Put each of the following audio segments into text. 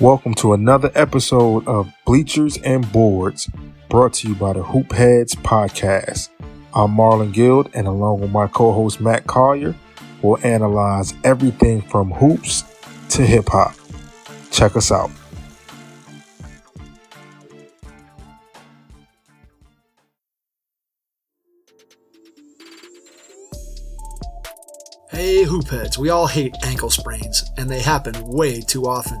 Welcome to another episode of Bleachers and Boards, brought to you by the Hoop Heads Podcast. I'm Marlon Gill, and along with my co host Matt Collier, we'll analyze everything from hoops to hip hop. Check us out. Hey, hoopheads, we all hate ankle sprains, and they happen way too often.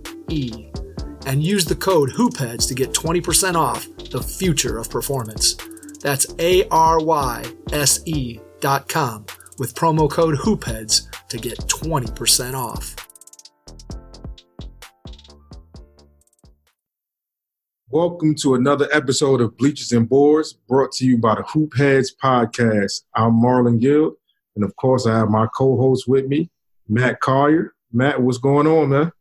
E, and use the code HoopHeads to get 20% off the future of performance. That's A R Y S E dot com with promo code HoopHeads to get 20% off. Welcome to another episode of Bleachers and Boards, brought to you by the Hoopheads Podcast. I'm Marlon Gill, and of course, I have my co-host with me, Matt Collier. Matt, what's going on, man?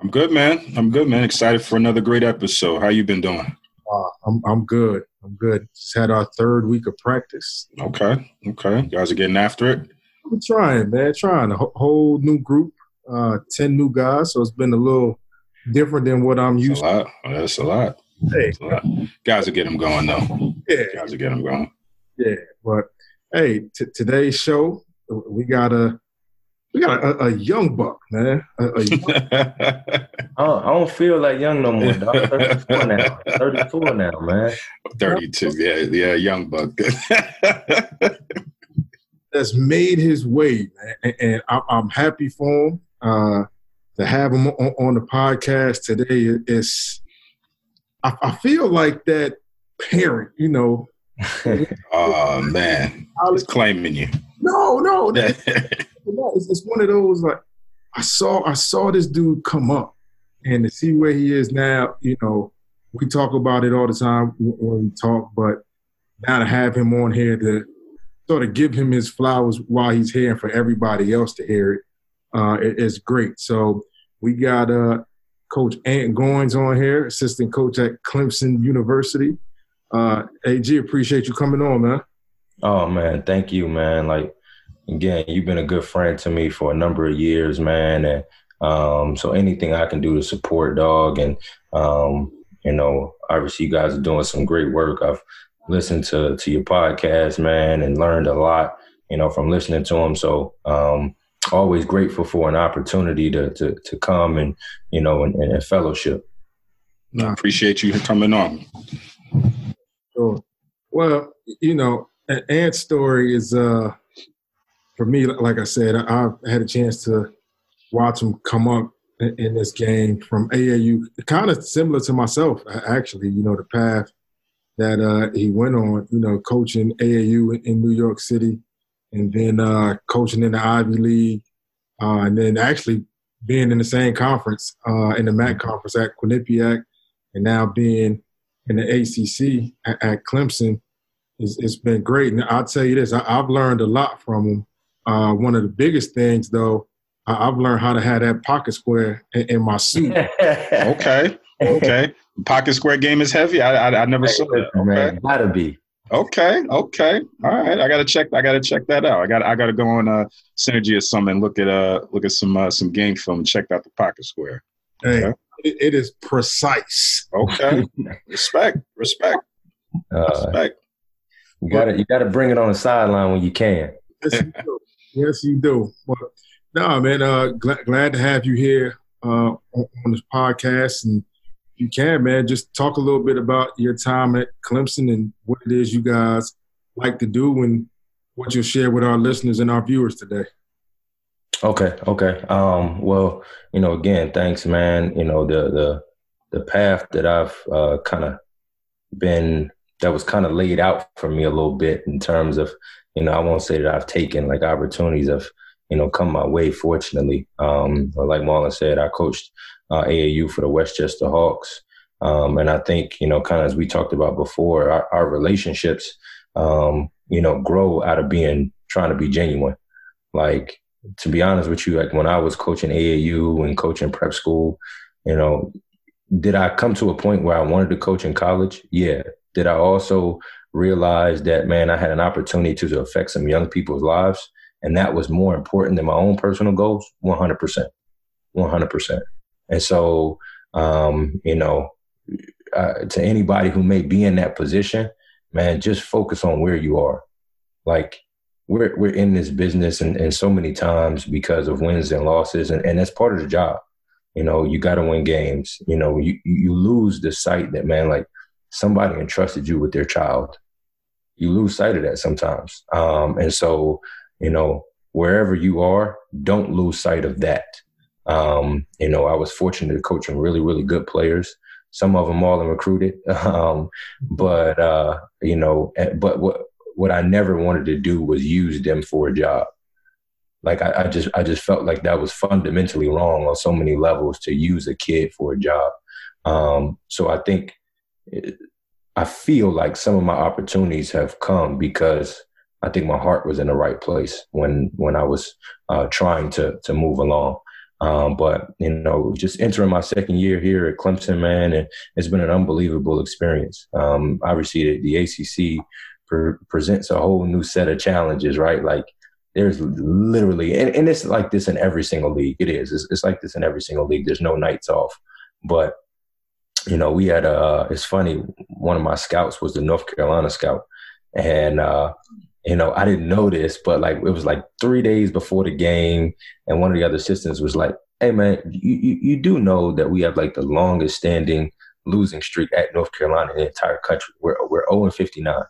I'm good, man. I'm good, man. Excited for another great episode. How you been doing? Uh, I'm I'm good. I'm good. Just had our third week of practice. Okay, okay. You guys are getting after it. I'm trying, man. Trying a whole new group, uh, ten new guys. So it's been a little different than what I'm used. That's a lot. That's a lot. Hey, guys will get them going though. Yeah, guys will get them going. Yeah, but hey, t- today's show we got a we got a, a young buck, man. A, a young I, don't, I don't feel like young no more. Dog. 34 now. 34 now, man. 32. Yeah, yeah, young buck. That's made his way, man, and, and I, am happy for him. Uh, to have him on, on the podcast today is I, I feel like that parent, you know. oh man, I was claiming you. No, no, that, it's, it's one of those like I saw I saw this dude come up, and to see where he is now, you know, we talk about it all the time when we talk, but now to have him on here to sort of give him his flowers while he's here and for everybody else to hear it, uh, it it's great. So we got uh, Coach Ant Goins on here, assistant coach at Clemson University. Uh, AG, appreciate you coming on, man. Oh man, thank you, man. Like again, you've been a good friend to me for a number of years, man. And um, so anything I can do to support dog and um, you know, obviously you guys are doing some great work. I've listened to to your podcast, man, and learned a lot, you know, from listening to them. So um, always grateful for an opportunity to to to come and you know and, and fellowship. I appreciate you coming on. Sure. Well, you know, Ant's story is uh for me, like I said, I, had a chance to watch him come up in, in this game from AAU, kind of similar to myself, actually. You know, the path that uh, he went on. You know, coaching AAU in, in New York City, and then uh, coaching in the Ivy League, uh, and then actually being in the same conference uh, in the MAAC conference at Quinnipiac, and now being in the ACC at, at Clemson. It's, it's been great, and I'll tell you this: I, have learned a lot from him. Uh, one of the biggest things, though, I, have learned how to have that pocket square in, in my suit. okay, okay. Pocket square game is heavy. I I, I never saw it. Okay. Man, gotta be. Okay, okay, all right. I gotta check. I gotta check that out. I got. I gotta go on uh, Synergy or something and look at uh look at some uh, some game film and check out the pocket square. Hey, okay. it, it is precise. Okay, respect, respect, uh, respect. You gotta you gotta bring it on the sideline when you can. Yes, you do. Yes, you do. But no, man. Uh, glad, glad to have you here uh, on, on this podcast and you can, man, just talk a little bit about your time at Clemson and what it is you guys like to do and what you'll share with our listeners and our viewers today. Okay, okay. Um, well, you know, again, thanks, man. You know, the the the path that I've uh, kind of been that was kind of laid out for me a little bit in terms of, you know, I won't say that I've taken like opportunities have, you know, come my way. Fortunately, um, like Marlon said, I coached uh, AAU for the Westchester Hawks, um, and I think you know, kind of as we talked about before, our, our relationships, um, you know, grow out of being trying to be genuine. Like to be honest with you, like when I was coaching AAU and coaching prep school, you know, did I come to a point where I wanted to coach in college? Yeah. Did I also realize that, man, I had an opportunity to, to affect some young people's lives? And that was more important than my own personal goals? 100%. 100%. And so, um, you know, uh, to anybody who may be in that position, man, just focus on where you are. Like, we're we're in this business and, and so many times because of wins and losses and, and that's part of the job. You know, you gotta win games. You know, you you lose the sight that man, like somebody entrusted you with their child. You lose sight of that sometimes. Um, and so, you know, wherever you are, don't lose sight of that. Um, you know, I was fortunate to coach some really, really good players. Some of them all recruited. Um, but, uh, you know, eh, but what, what I never wanted to do was use them for a job. Like I, I, just I just felt like that was fundamentally wrong on so many levels to use a kid for a job. Um, so I think it, I feel like some of my opportunities have come because I think my heart was in the right place when when I was uh, trying to to move along. Um, but you know, just entering my second year here at Clemson, man, and it's been an unbelievable experience. Um, obviously, the, the ACC pre- presents a whole new set of challenges, right? Like there's literally, and, and it's like this in every single league. It is. It's, it's like this in every single league. There's no nights off. But you know, we had a. It's funny. One of my scouts was the North Carolina scout, and uh, you know, I didn't know this, but like it was like three days before the game, and one of the other assistants was like, "Hey, man, you you, you do know that we have like the longest standing losing streak at North Carolina in the entire country. We're we're 0 and 59."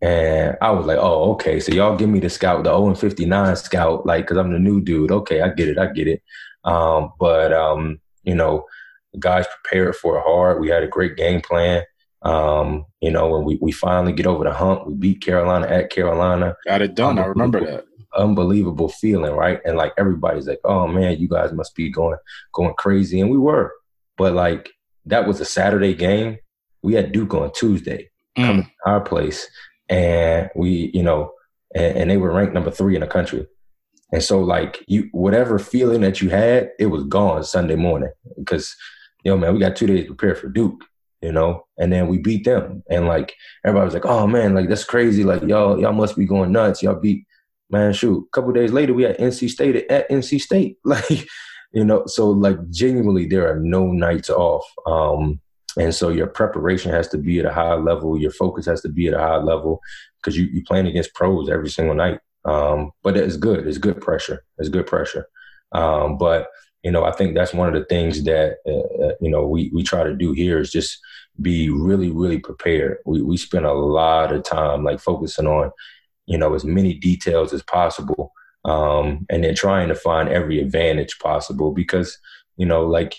And I was like, oh, okay. So y'all give me the scout, the 0 and 59 scout, like, cause I'm the new dude. Okay, I get it. I get it. Um, but, um, you know, the guys prepared for it hard. We had a great game plan. Um, you know, when we, we finally get over the hump, we beat Carolina at Carolina. Got it done. I remember that. Unbelievable feeling, right? And like everybody's like, oh man, you guys must be going going crazy. And we were. But like that was a Saturday game. We had Duke on Tuesday mm. coming to our place and we, you know, and, and, they were ranked number three in the country. And so, like you, whatever feeling that you had, it was gone Sunday morning because, know, man, we got two days prepared for Duke, you know, and then we beat them, and like everybody was like, "Oh man, like that's crazy! Like y'all, y'all must be going nuts! Y'all beat, man, shoot." A couple days later, we at NC State at NC State, like, you know, so like genuinely, there are no nights off. Um, and so your preparation has to be at a high level. Your focus has to be at a high level because you, you're playing against pros every single night. Um, but it's good. It's good pressure. It's good pressure. Um, but, you know, I think that's one of the things that, uh, uh, you know, we, we try to do here is just be really, really prepared. We, we spend a lot of time like focusing on, you know, as many details as possible. Um, and then trying to find every advantage possible because, you know, like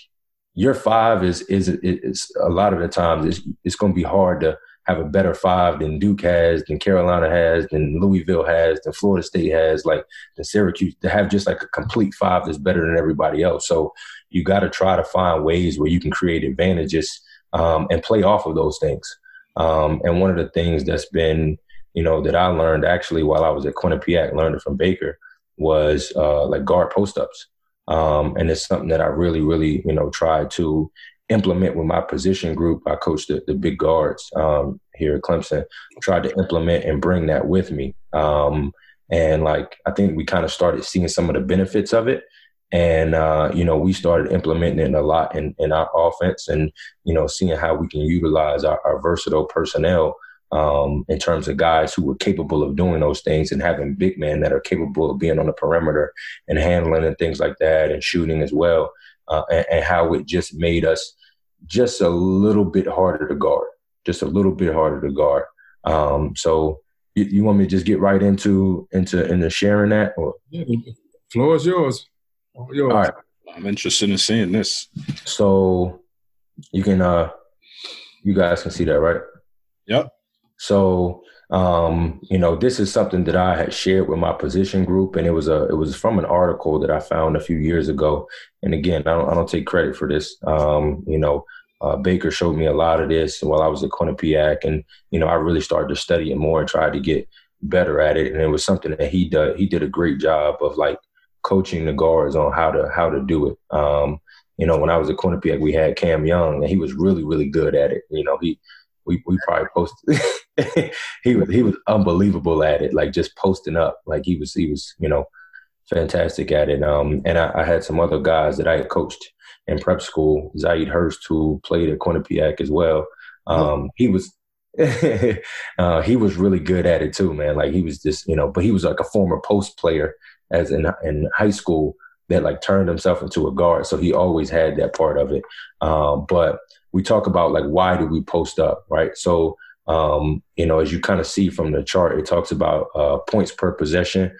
your five is is is a lot of the times it's, it's going to be hard to have a better five than Duke has, than Carolina has, than Louisville has, than Florida State has, like the Syracuse to have just like a complete five that's better than everybody else. So you got to try to find ways where you can create advantages um, and play off of those things. Um, and one of the things that's been, you know, that I learned actually while I was at Quinnipiac, learned it from Baker, was uh, like guard post ups. Um, and it's something that I really, really, you know, tried to implement with my position group. I coach the, the big guards um, here at Clemson. Tried to implement and bring that with me. Um, and like I think we kind of started seeing some of the benefits of it. And uh, you know, we started implementing it a lot in, in our offense and, you know, seeing how we can utilize our, our versatile personnel um, in terms of guys who were capable of doing those things and having big men that are capable of being on the perimeter and handling and things like that and shooting as well, uh, and, and, how it just made us just a little bit harder to guard, just a little bit harder to guard. Um, so you, you, want me to just get right into into into sharing that? Or? Yeah, floor is yours. yours. All right. I'm interested in seeing this. So you can uh you guys can see that, right? Yep. So um, you know, this is something that I had shared with my position group, and it was a it was from an article that I found a few years ago. And again, I don't I don't take credit for this. Um, you know, uh, Baker showed me a lot of this while I was at Quinnipiac, and you know, I really started to study it more and tried to get better at it. And it was something that he did. He did a great job of like coaching the guards on how to how to do it. Um, you know, when I was at Quinnipiac, we had Cam Young, and he was really really good at it. You know, he we we probably posted. he was he was unbelievable at it, like just posting up. Like he was he was you know fantastic at it. Um, and I, I had some other guys that I had coached in prep school. Zaid Hearst, who played at Quinnipiac as well. Um, he was uh, he was really good at it too, man. Like he was just you know, but he was like a former post player as in in high school that like turned himself into a guard. So he always had that part of it. Um, but we talk about like why do we post up, right? So um, you know, as you kind of see from the chart, it talks about uh, points per possession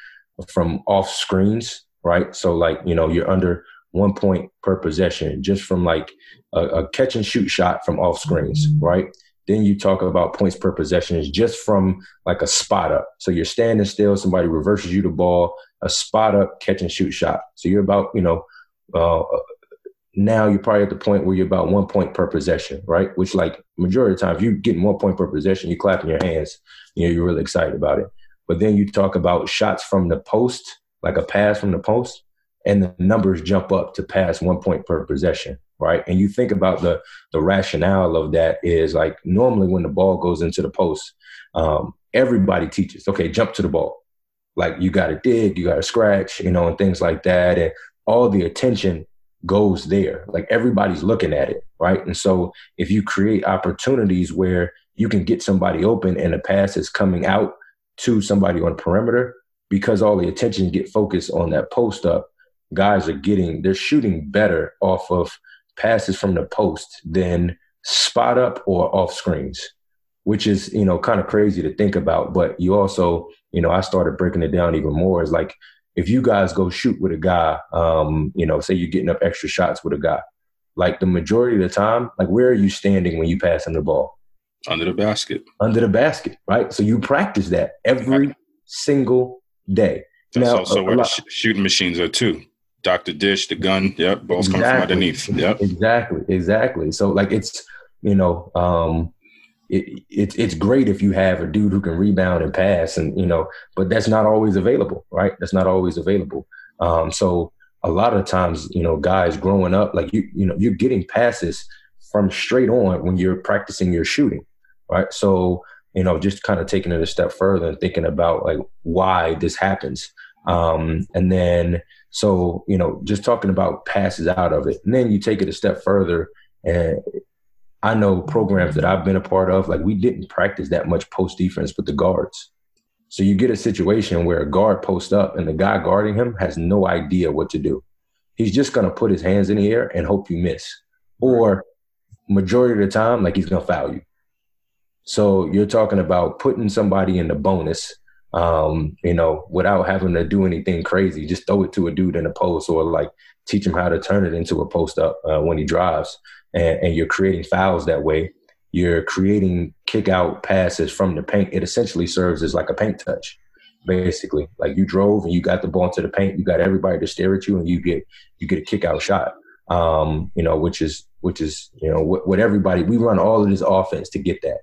from off screens, right? So like you know, you're under one point per possession just from like a, a catch and shoot shot from off screens, right? Then you talk about points per possession is just from like a spot up. So you're standing still, somebody reverses you the ball, a spot up catch and shoot shot. So you're about, you know, uh, now you're probably at the point where you're about one point per possession, right? Which like majority of the time, if you're getting one point per possession, you're clapping your hands, you know, you're really excited about it. But then you talk about shots from the post, like a pass from the post, and the numbers jump up to pass one point per possession, right? And you think about the the rationale of that is like normally when the ball goes into the post, um, everybody teaches, okay, jump to the ball. Like you got to dig, you got to scratch, you know, and things like that, and all the attention goes there. Like everybody's looking at it, right? And so if you create opportunities where you can get somebody open and the pass is coming out to somebody on perimeter, because all the attention get focused on that post up, guys are getting they're shooting better off of passes from the post than spot up or off screens, which is, you know, kind of crazy to think about. But you also, you know, I started breaking it down even more. Is like if you guys go shoot with a guy, um, you know, say you're getting up extra shots with a guy, like the majority of the time, like where are you standing when you pass him the ball? Under the basket. Under the basket, right? So you practice that every single day. That's now, also where the sh- shooting machines are too. Dr. Dish, the gun, yep, balls exactly. come from underneath. Yep. Exactly, exactly. So like it's, you know, um, it, it's it's great if you have a dude who can rebound and pass, and you know, but that's not always available, right? That's not always available. Um, so a lot of times, you know, guys growing up, like you, you know, you're getting passes from straight on when you're practicing your shooting, right? So you know, just kind of taking it a step further and thinking about like why this happens, um, and then so you know, just talking about passes out of it, and then you take it a step further and I know programs that I've been a part of, like we didn't practice that much post defense with the guards. So you get a situation where a guard posts up and the guy guarding him has no idea what to do. He's just going to put his hands in the air and hope you miss. Or majority of the time, like he's going to foul you. So you're talking about putting somebody in the bonus, um, you know, without having to do anything crazy. Just throw it to a dude in the post or like teach him how to turn it into a post up uh, when he drives and, and you're creating fouls that way. You're creating kick out passes from the paint. It essentially serves as like a paint touch, basically. Like you drove and you got the ball into the paint, you got everybody to stare at you, and you get you get a kick out shot. Um, you know, which is which is you know what, what everybody we run all of this offense to get that.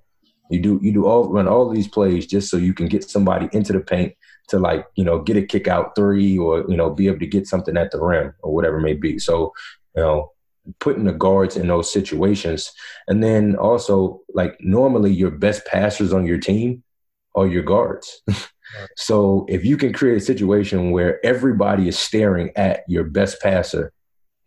You do you do all run all these plays just so you can get somebody into the paint to like you know get a kick out three or you know be able to get something at the rim or whatever may be. So you know putting the guards in those situations. And then also, like, normally your best passers on your team are your guards. so if you can create a situation where everybody is staring at your best passer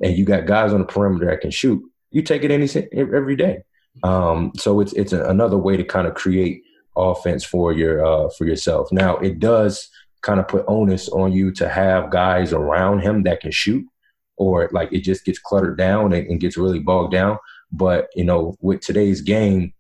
and you got guys on the perimeter that can shoot, you take it any every day. Um, so it's it's a, another way to kind of create offense for your uh, for yourself. Now it does kind of put onus on you to have guys around him that can shoot or like it just gets cluttered down and, and gets really bogged down. But you know, with today's game,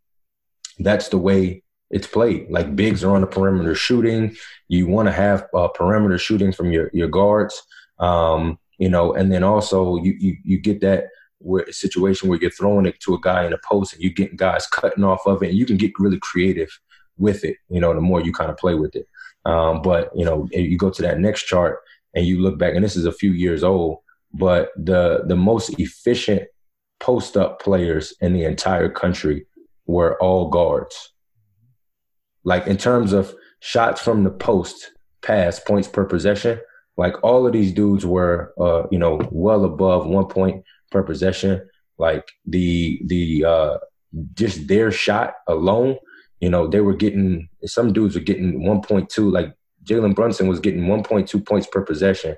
that's the way it's played. Like bigs are on the perimeter shooting. You want to have uh, perimeter shooting from your your guards, um, you know, and then also you you, you get that where, situation where you're throwing it to a guy in a post and you're getting guys cutting off of it, and you can get really creative with it. You know, the more you kind of play with it. Um, but you know, you go to that next chart and you look back, and this is a few years old, but the the most efficient post up players in the entire country were all guards. Like in terms of shots from the post, pass points per possession, like all of these dudes were, uh, you know, well above one point per possession. Like the the uh, just their shot alone, you know, they were getting some dudes were getting 1.2. Like Jalen Brunson was getting 1.2 points per possession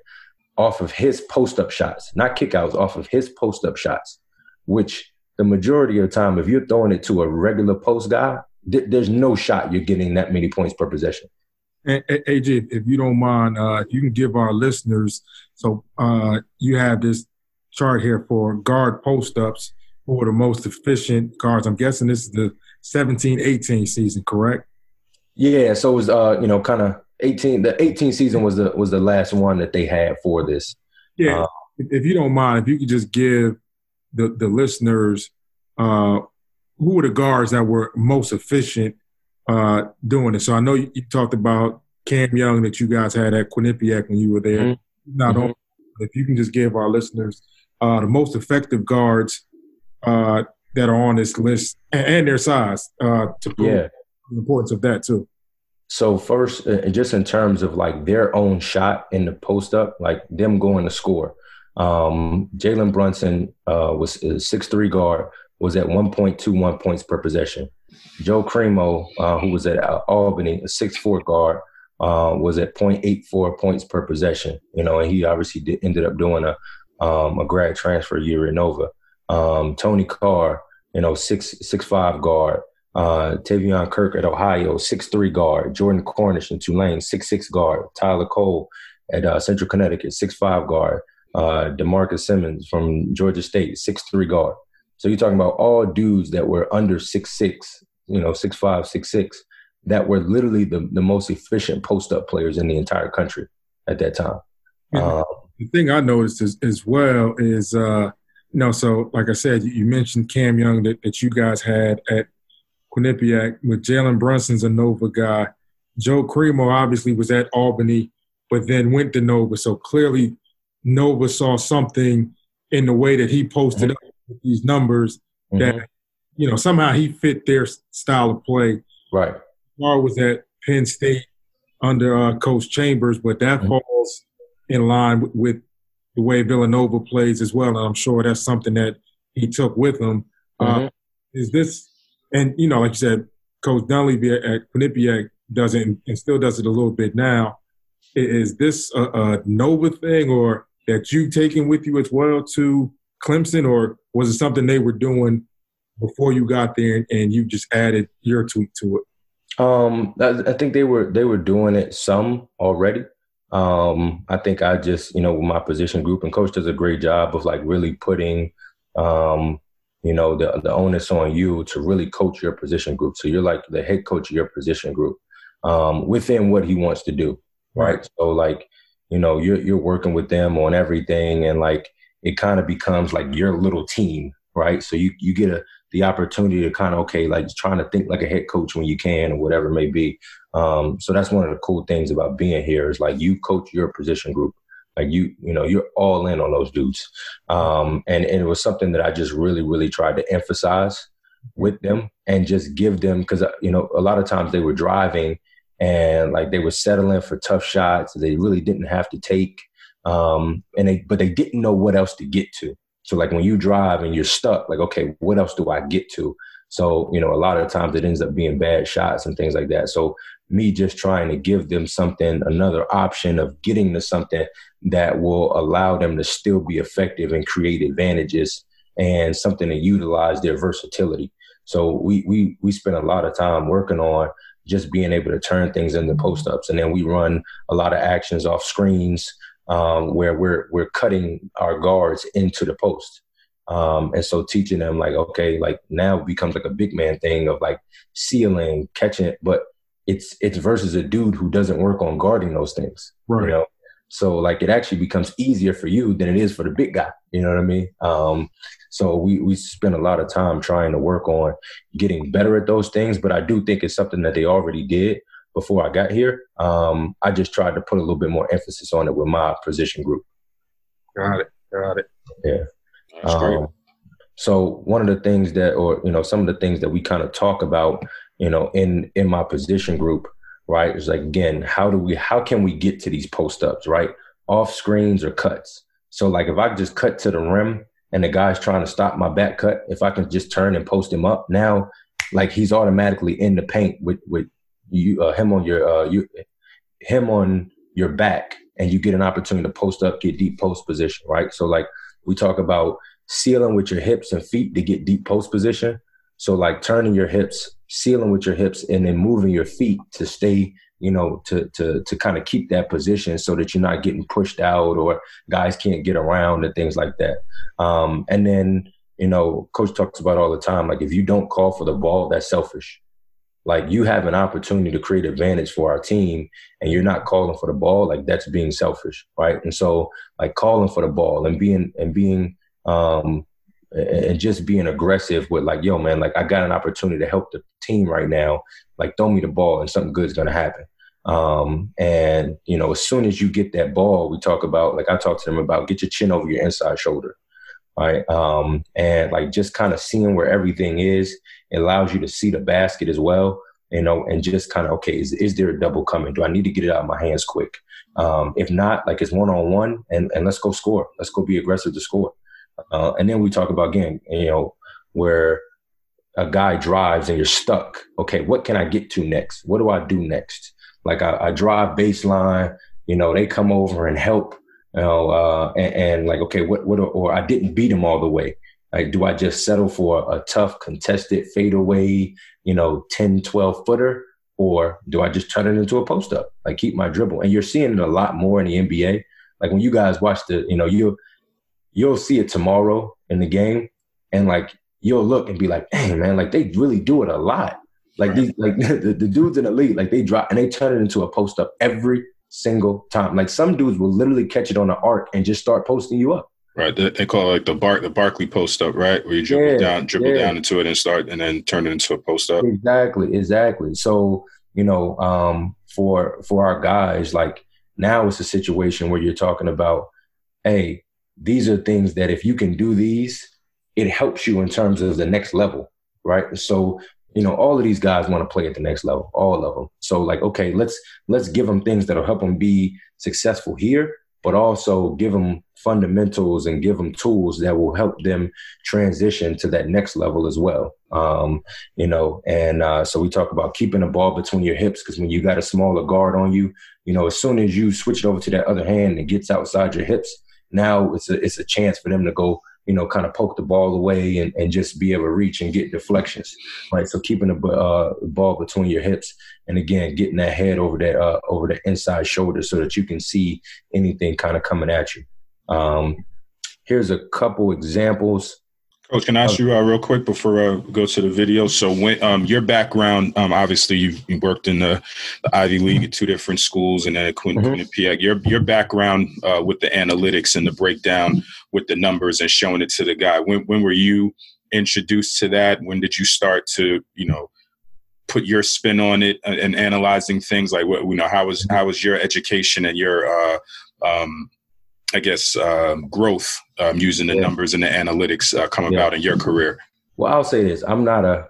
off of his post up shots, not kickouts, off of his post up shots, which the majority of the time, if you're throwing it to a regular post guy, th- there's no shot you're getting that many points per possession. And, AJ, if you don't mind, uh, you can give our listeners. So uh, you have this chart here for guard post ups who are the most efficient guards. I'm guessing this is the 17 18 season, correct? Yeah. So it was, uh, you know, kind of 18. The 18 season was the was the last one that they had for this. Yeah. Uh, if you don't mind, if you could just give the the listeners uh, who were the guards that were most efficient uh, doing it. So I know you, you, talked about Cam Young that you guys had at Quinnipiac when you were there. Mm-hmm. Not mm-hmm. only, if you can just give our listeners uh, the most effective guards uh, that are on this list and, and their size uh, to prove yeah. the importance of that too. So first, uh, just in terms of like their own shot in the post up, like them going to score. Um, Jalen Brunson uh, was a six three guard, was at 1.21 points per possession. Joe Cremo, uh, who was at Albany, a six four guard, uh, was at 0.84 points per possession. You know, and he obviously did, ended up doing a um, a grad transfer year at Nova. Um, Tony Carr, you know, six six five guard. Uh, Tavion Kirk at Ohio, six three guard. Jordan Cornish in Tulane, six six guard. Tyler Cole at uh, Central Connecticut, six five guard uh, D'Marcus Simonds from Georgia State, six three guard. So you're talking about all dudes that were under six six, you know, six five, six six, that were literally the, the most efficient post up players in the entire country at that time. Uh, the thing I noticed is, as well is, uh, you know, so like I said, you, you mentioned Cam Young that, that you guys had at Quinnipiac with Jalen Brunson's a Nova guy. Joe Cremo obviously was at Albany, but then went to Nova. So clearly Nova saw something in the way that he posted mm-hmm. up these numbers mm-hmm. that you know somehow he fit their style of play. Right. Carr was at Penn State under uh, Coach Chambers, but that mm-hmm. falls in line with, with, the way Villanova plays as well, and I'm sure that's something that he took with him. Uh, mm-hmm. is this, and you know, like you said, Coach Dunleavy at Quinnipiac does it and still does it a little bit now. Is this a, a Nova thing, or that you taken with you as well to Clemson, or was it something they were doing before you got there and you just added your tweak to it? Um, I, think they were they were doing it some already. Um, I think I just you know my position group and coach does a great job of like really putting um, you know the the onus on you to really coach your position group. So you're like the head coach of your position group um, within what he wants to do, right? So like you know you're you're working with them on everything and like it kind of becomes like your little team right so you you get a the opportunity to kind of okay like trying to think like a head coach when you can or whatever it may be um, so that's one of the cool things about being here is like you coach your position group like you you know you're all in on those dudes. Um, and, and it was something that i just really really tried to emphasize with them and just give them because uh, you know a lot of times they were driving and like they were settling for tough shots they really didn't have to take. Um, and they but they didn't know what else to get to. So like when you drive and you're stuck like okay what else do i get to? So you know a lot of times it ends up being bad shots and things like that. So me just trying to give them something another option of getting to something that will allow them to still be effective and create advantages and something to utilize their versatility so we we we spent a lot of time working on just being able to turn things into post ups. And then we run a lot of actions off screens um, where we're we're cutting our guards into the post. Um, and so teaching them like, okay, like now becomes like a big man thing of like sealing, catching it, but it's it's versus a dude who doesn't work on guarding those things. Right. You know? So like it actually becomes easier for you than it is for the big guy. You know what I mean? Um, so we we spend a lot of time trying to work on getting better at those things. But I do think it's something that they already did before I got here. Um, I just tried to put a little bit more emphasis on it with my position group. Got it. Got it. Yeah. That's great. Um, so one of the things that, or you know, some of the things that we kind of talk about, you know, in in my position group, right, It's like again, how do we, how can we get to these post ups, right, off screens or cuts? So like if I just cut to the rim and the guy's trying to stop my back cut, if I can just turn and post him up, now like he's automatically in the paint with with you uh, him on your uh, you him on your back, and you get an opportunity to post up, get deep post position, right? So like we talk about sealing with your hips and feet to get deep post position. So like turning your hips, sealing with your hips, and then moving your feet to stay, you know, to to to kind of keep that position so that you're not getting pushed out or guys can't get around and things like that. Um, and then you know, coach talks about all the time, like if you don't call for the ball, that's selfish. Like you have an opportunity to create advantage for our team and you're not calling for the ball, like that's being selfish, right? And so like calling for the ball and being and being um and just being aggressive with like, yo, man, like I got an opportunity to help the team right now. Like throw me the ball and something good's gonna happen. Um, and you know, as soon as you get that ball, we talk about like I talk to them about get your chin over your inside shoulder right? Um, and like just kind of seeing where everything is it allows you to see the basket as well, you know, and just kind of okay, is is there a double coming? Do I need to get it out of my hands quick? Um, if not, like it's one on one, and and let's go score. Let's go be aggressive to score. Uh, and then we talk about again, you know, where a guy drives and you're stuck. Okay, what can I get to next? What do I do next? Like I, I drive baseline, you know, they come over and help you know, uh, and, and, like, okay, what, what, or I didn't beat him all the way. Like, do I just settle for a tough contested fadeaway, you know, 10, 12 footer? Or do I just turn it into a post up? Like, keep my dribble. And you're seeing it a lot more in the NBA. Like, when you guys watch the, you know, you'll, you'll see it tomorrow in the game. And like, you'll look and be like, dang, man, like, they really do it a lot. Like, these, like the, the dudes in the league, like, they drop and they turn it into a post up every single time. Like some dudes will literally catch it on the arc and just start posting you up. Right. They call it like the Bark the Barkley post up, right? Where you dribble yeah, down, dribble yeah. down into it and start and then turn it into a post up. Exactly, exactly. So, you know, um, for for our guys, like now it's a situation where you're talking about, hey, these are things that if you can do these, it helps you in terms of the next level, right? So you know, all of these guys want to play at the next level, all of them. So like, okay, let's let's give them things that'll help them be successful here, but also give them fundamentals and give them tools that will help them transition to that next level as well. Um, you know, and uh, so we talk about keeping the ball between your hips because when you got a smaller guard on you, you know, as soon as you switch it over to that other hand and gets outside your hips, now it's a it's a chance for them to go you know, kind of poke the ball away and, and just be able to reach and get deflections, right? So keeping the uh, ball between your hips, and again, getting that head over that uh, over the inside shoulder so that you can see anything kind of coming at you. Um, here's a couple examples Coach, can I ask you uh, real quick before I go to the video? So, when um, your background, um, obviously, you've you worked in the, the, Ivy League at two different schools, and then at Quinn, mm-hmm. Quinnipiac. Your your background uh, with the analytics and the breakdown with the numbers and showing it to the guy. When when were you introduced to that? When did you start to you know put your spin on it and, and analyzing things like what you know? How was how was your education and your uh, um, I guess, um, growth um, using the yeah. numbers and the analytics uh, come yeah. about in your career? Well, I'll say this: I'm not a,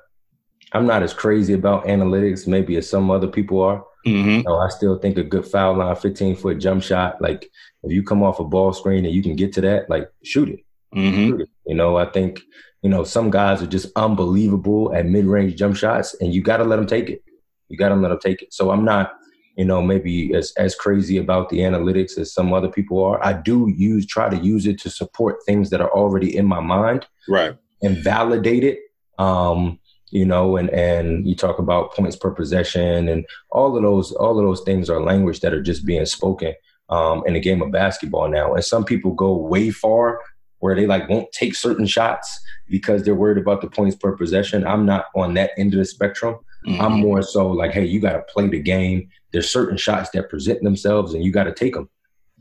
I'm not as crazy about analytics maybe as some other people are. Mm-hmm. You know, I still think a good foul line, 15 foot jump shot, like if you come off a ball screen and you can get to that, like shoot it. Mm-hmm. Shoot it. You know, I think you know some guys are just unbelievable at mid range jump shots, and you got to let them take it. You got to let them take it. So I'm not you know, maybe as, as crazy about the analytics as some other people are. I do use, try to use it to support things that are already in my mind. Right. And validate it. Um, you know, and, and you talk about points per possession and all of those, all of those things are language that are just being spoken um, in the game of basketball now. And some people go way far where they like won't take certain shots because they're worried about the points per possession. I'm not on that end of the spectrum. Mm-hmm. I'm more so like, hey, you got to play the game. There's certain shots that present themselves, and you got to take them.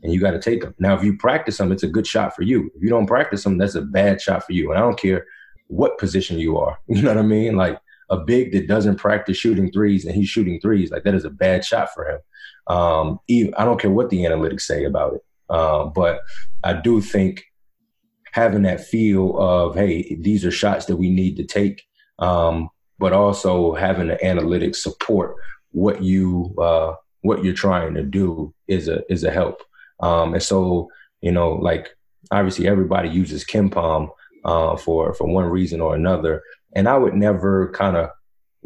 and you got to take them. Now, if you practice them, it's a good shot for you. If you don't practice them, that's a bad shot for you. And I don't care what position you are. You know what I mean? Like a big that doesn't practice shooting threes and he's shooting threes, like that is a bad shot for him. Um, even, I don't care what the analytics say about it. Um, but I do think having that feel of, hey, these are shots that we need to take, um, but also having the analytics support what you uh, what you're trying to do is a is a help. Um, and so, you know, like obviously everybody uses KenPom uh, for for one reason or another, and I would never kind of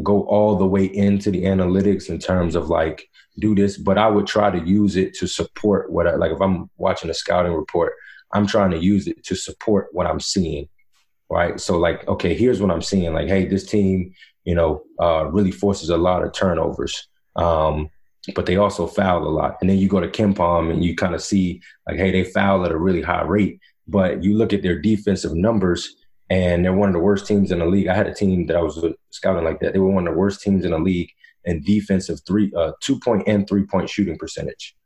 go all the way into the analytics in terms of like do this, but I would try to use it to support what I like. If I'm watching a scouting report, I'm trying to use it to support what I'm seeing. Right. So like, okay, here's what I'm seeing. Like, hey, this team, you know, uh, really forces a lot of turnovers. Um, but they also foul a lot. And then you go to KenPom and you kind of see like, hey, they foul at a really high rate. But you look at their defensive numbers and they're one of the worst teams in the league. I had a team that I was scouting like that. They were one of the worst teams in the league in defensive three, uh, two point and three point shooting percentage.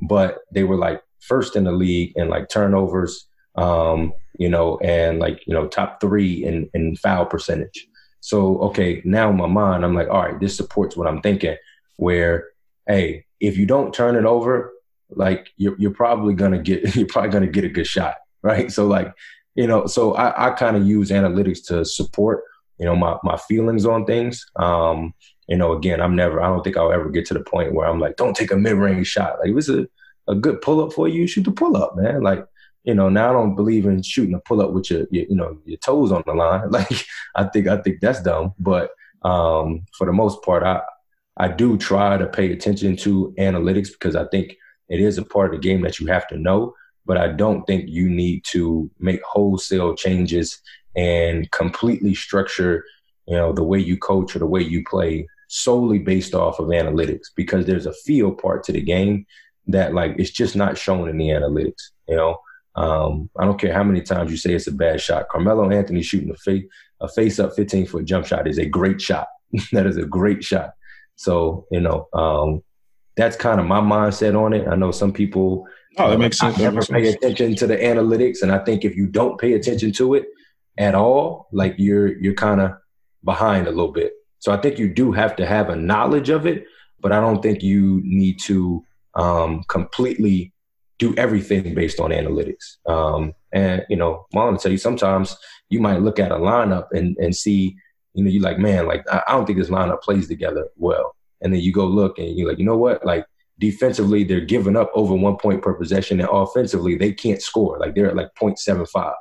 But they were like first in the league in like turnovers, um, you know, and like, you know, top three in, in foul percentage. So, okay, now in my mind, I'm like, all right, this supports what I'm thinking where hey, if you don't turn it over, like you're, you're probably gonna get you're probably gonna get a good shot, right? So like, you know, so I, I kind of use analytics to support, you know, my my feelings on things. Um, you know, again, I'm never I don't think I'll ever get to the point where I'm like, don't take a mid range shot. Like it was a, a good pull up for you, shoot the pull up, man. Like, you know, now I don't believe in shooting a pull up with your, your you know, your toes on the line. Like I think I think that's dumb. But um, for the most part, I I do try to pay attention to analytics because I think it is a part of the game that you have to know. But I don't think you need to make wholesale changes and completely structure, you know, the way you coach or the way you play solely based off of analytics because there's a feel part to the game that like it's just not shown in the analytics. You know, um, I don't care how many times you say it's a bad shot. Carmelo Anthony shooting a face a face up 15 foot jump shot is a great shot. that is a great shot. So, you know, um, that's kind of my mindset on it. I know some people oh, that makes sense. never pay sense. attention to the analytics. And I think if you don't pay attention to it at all, like you're you're kind of behind a little bit. So I think you do have to have a knowledge of it, but I don't think you need to um, completely do everything based on analytics. Um, and you know, I want to tell you, sometimes you might look at a lineup and and see you know, you're like, man, like I, don't think this lineup plays together well. And then you go look and you're like, you know what? Like defensively, they're giving up over one point per possession, and offensively, they can't score. Like they're at like 0.75.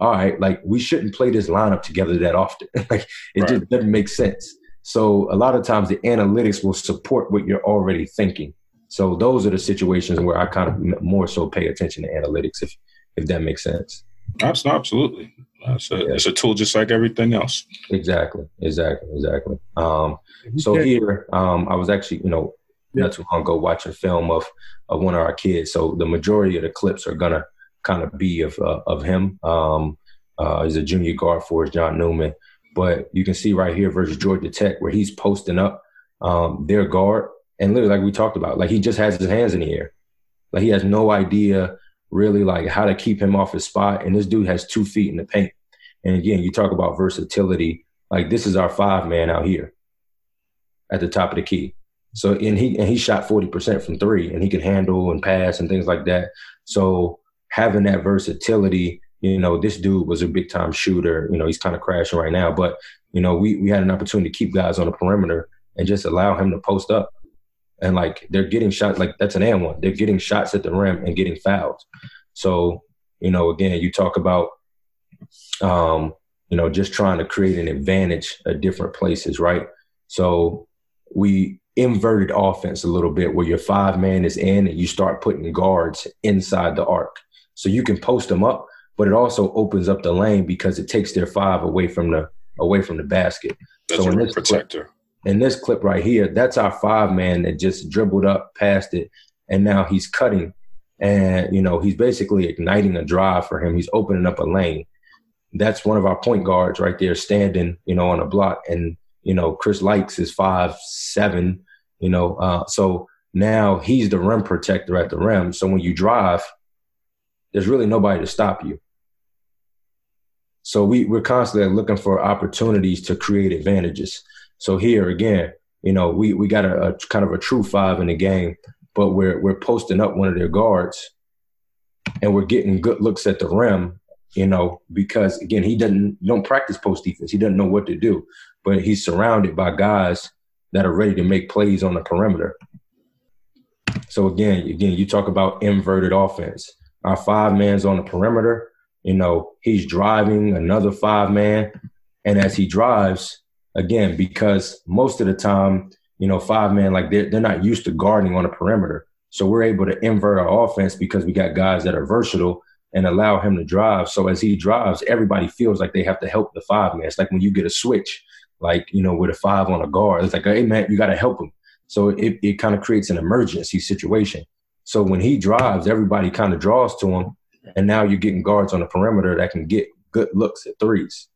All right, like we shouldn't play this lineup together that often. like it right. just doesn't make sense. So a lot of times the analytics will support what you're already thinking. So those are the situations where I kind of more so pay attention to analytics, if if that makes sense. Absolutely. It's a, yeah. it's a tool just like everything else. Exactly, exactly, exactly. Um, so here, um, I was actually, you know, not too long ago watching a film of of one of our kids. So the majority of the clips are gonna kind of be of uh, of him. Um, uh, he's a junior guard for us, John Newman. But you can see right here versus Georgia Tech where he's posting up um, their guard, and literally like we talked about, like he just has his hands in the air, like he has no idea really like how to keep him off his spot. And this dude has two feet in the paint. And again, you talk about versatility. Like this is our five man out here at the top of the key. So and he and he shot 40% from three and he could handle and pass and things like that. So having that versatility, you know, this dude was a big time shooter. You know, he's kind of crashing right now. But, you know, we we had an opportunity to keep guys on the perimeter and just allow him to post up and like they're getting shots like that's an and one. They're getting shots at the rim and getting fouls. So you know, again, you talk about um, you know just trying to create an advantage at different places, right? So we inverted offense a little bit where your five man is in and you start putting guards inside the arc. So you can post them up, but it also opens up the lane because it takes their five away from the away from the basket. That's so a protector in this clip right here, that's our five man that just dribbled up past it, and now he's cutting, and you know he's basically igniting a drive for him. He's opening up a lane. That's one of our point guards right there, standing, you know, on a block, and you know Chris Lykes is five seven, you know, uh, so now he's the rim protector at the rim. So when you drive, there's really nobody to stop you. So we, we're constantly looking for opportunities to create advantages. So here again, you know, we, we got a, a kind of a true five in the game, but we're we're posting up one of their guards and we're getting good looks at the rim, you know, because again, he doesn't don't practice post defense. He doesn't know what to do, but he's surrounded by guys that are ready to make plays on the perimeter. So again, again, you talk about inverted offense. Our five man's on the perimeter. You know, he's driving another five man, and as he drives, again, because most of the time, you know, five man like they're they're not used to guarding on the perimeter. So we're able to invert our offense because we got guys that are versatile and allow him to drive. So as he drives, everybody feels like they have to help the five man. It's like when you get a switch, like you know, with a five on a guard, it's like, hey man, you got to help him. So it, it kind of creates an emergency situation. So when he drives, everybody kind of draws to him. And now you're getting guards on the perimeter that can get good looks at threes.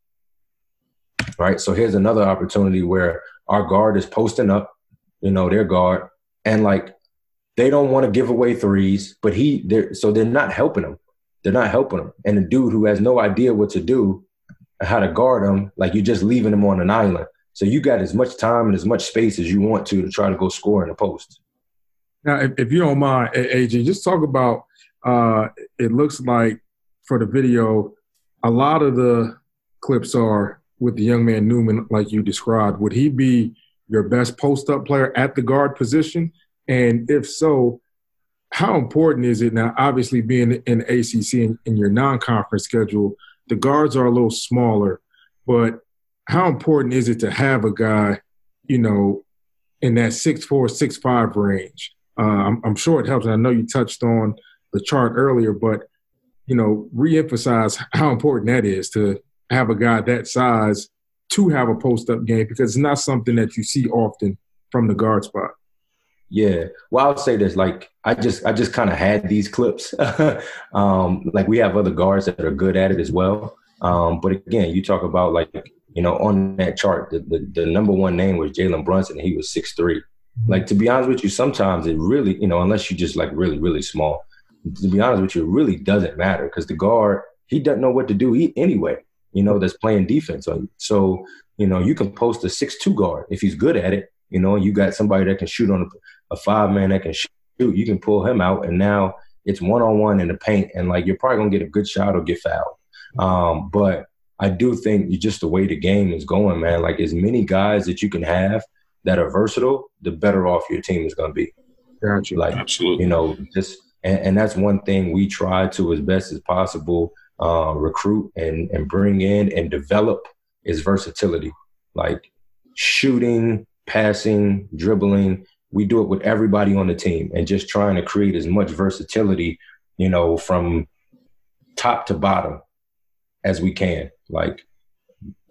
Right. So here's another opportunity where our guard is posting up, you know, their guard, and like they don't want to give away threes, but he they're so they're not helping him. They're not helping him. And the dude who has no idea what to do, how to guard him, like you're just leaving him on an island. So you got as much time and as much space as you want to to try to go score in the post. Now, if, if you don't mind, AJ, just talk about. Uh, it looks like for the video, a lot of the clips are with the young man Newman, like you described. Would he be your best post up player at the guard position? And if so, how important is it now? Obviously, being in ACC in, in your non conference schedule, the guards are a little smaller, but how important is it to have a guy, you know, in that six four, six five range? Uh, I'm, I'm, sure it helps. And I know you touched on the chart earlier, but you know, reemphasize how important that is to have a guy that size to have a post up game because it's not something that you see often from the guard spot. Yeah. Well, I'll say this: like, I just, I just kind of had these clips. um, like, we have other guards that are good at it as well. Um, but again, you talk about like you know, on that chart, the, the, the number one name was Jalen Brunson. he was six three. Mm-hmm. Like to be honest with you, sometimes it really, you know, unless you just like really, really small, to be honest with you, it really doesn't matter because the guard, he doesn't know what to do he, anyway, you know, that's playing defense on you. So, you know, you can post a six two guard if he's good at it, you know, you got somebody that can shoot on a, a five man that can shoot, you can pull him out and now it's one on one in the paint and like you're probably gonna get a good shot or get fouled. Um, but I do think you just the way the game is going, man, like as many guys that you can have that are versatile, the better off your team is going to be. Gotcha. Like, Absolutely. You know, just, and, and, that's one thing we try to, as best as possible, uh, recruit and, and bring in and develop is versatility. Like shooting, passing, dribbling. We do it with everybody on the team and just trying to create as much versatility, you know, from top to bottom as we can. Like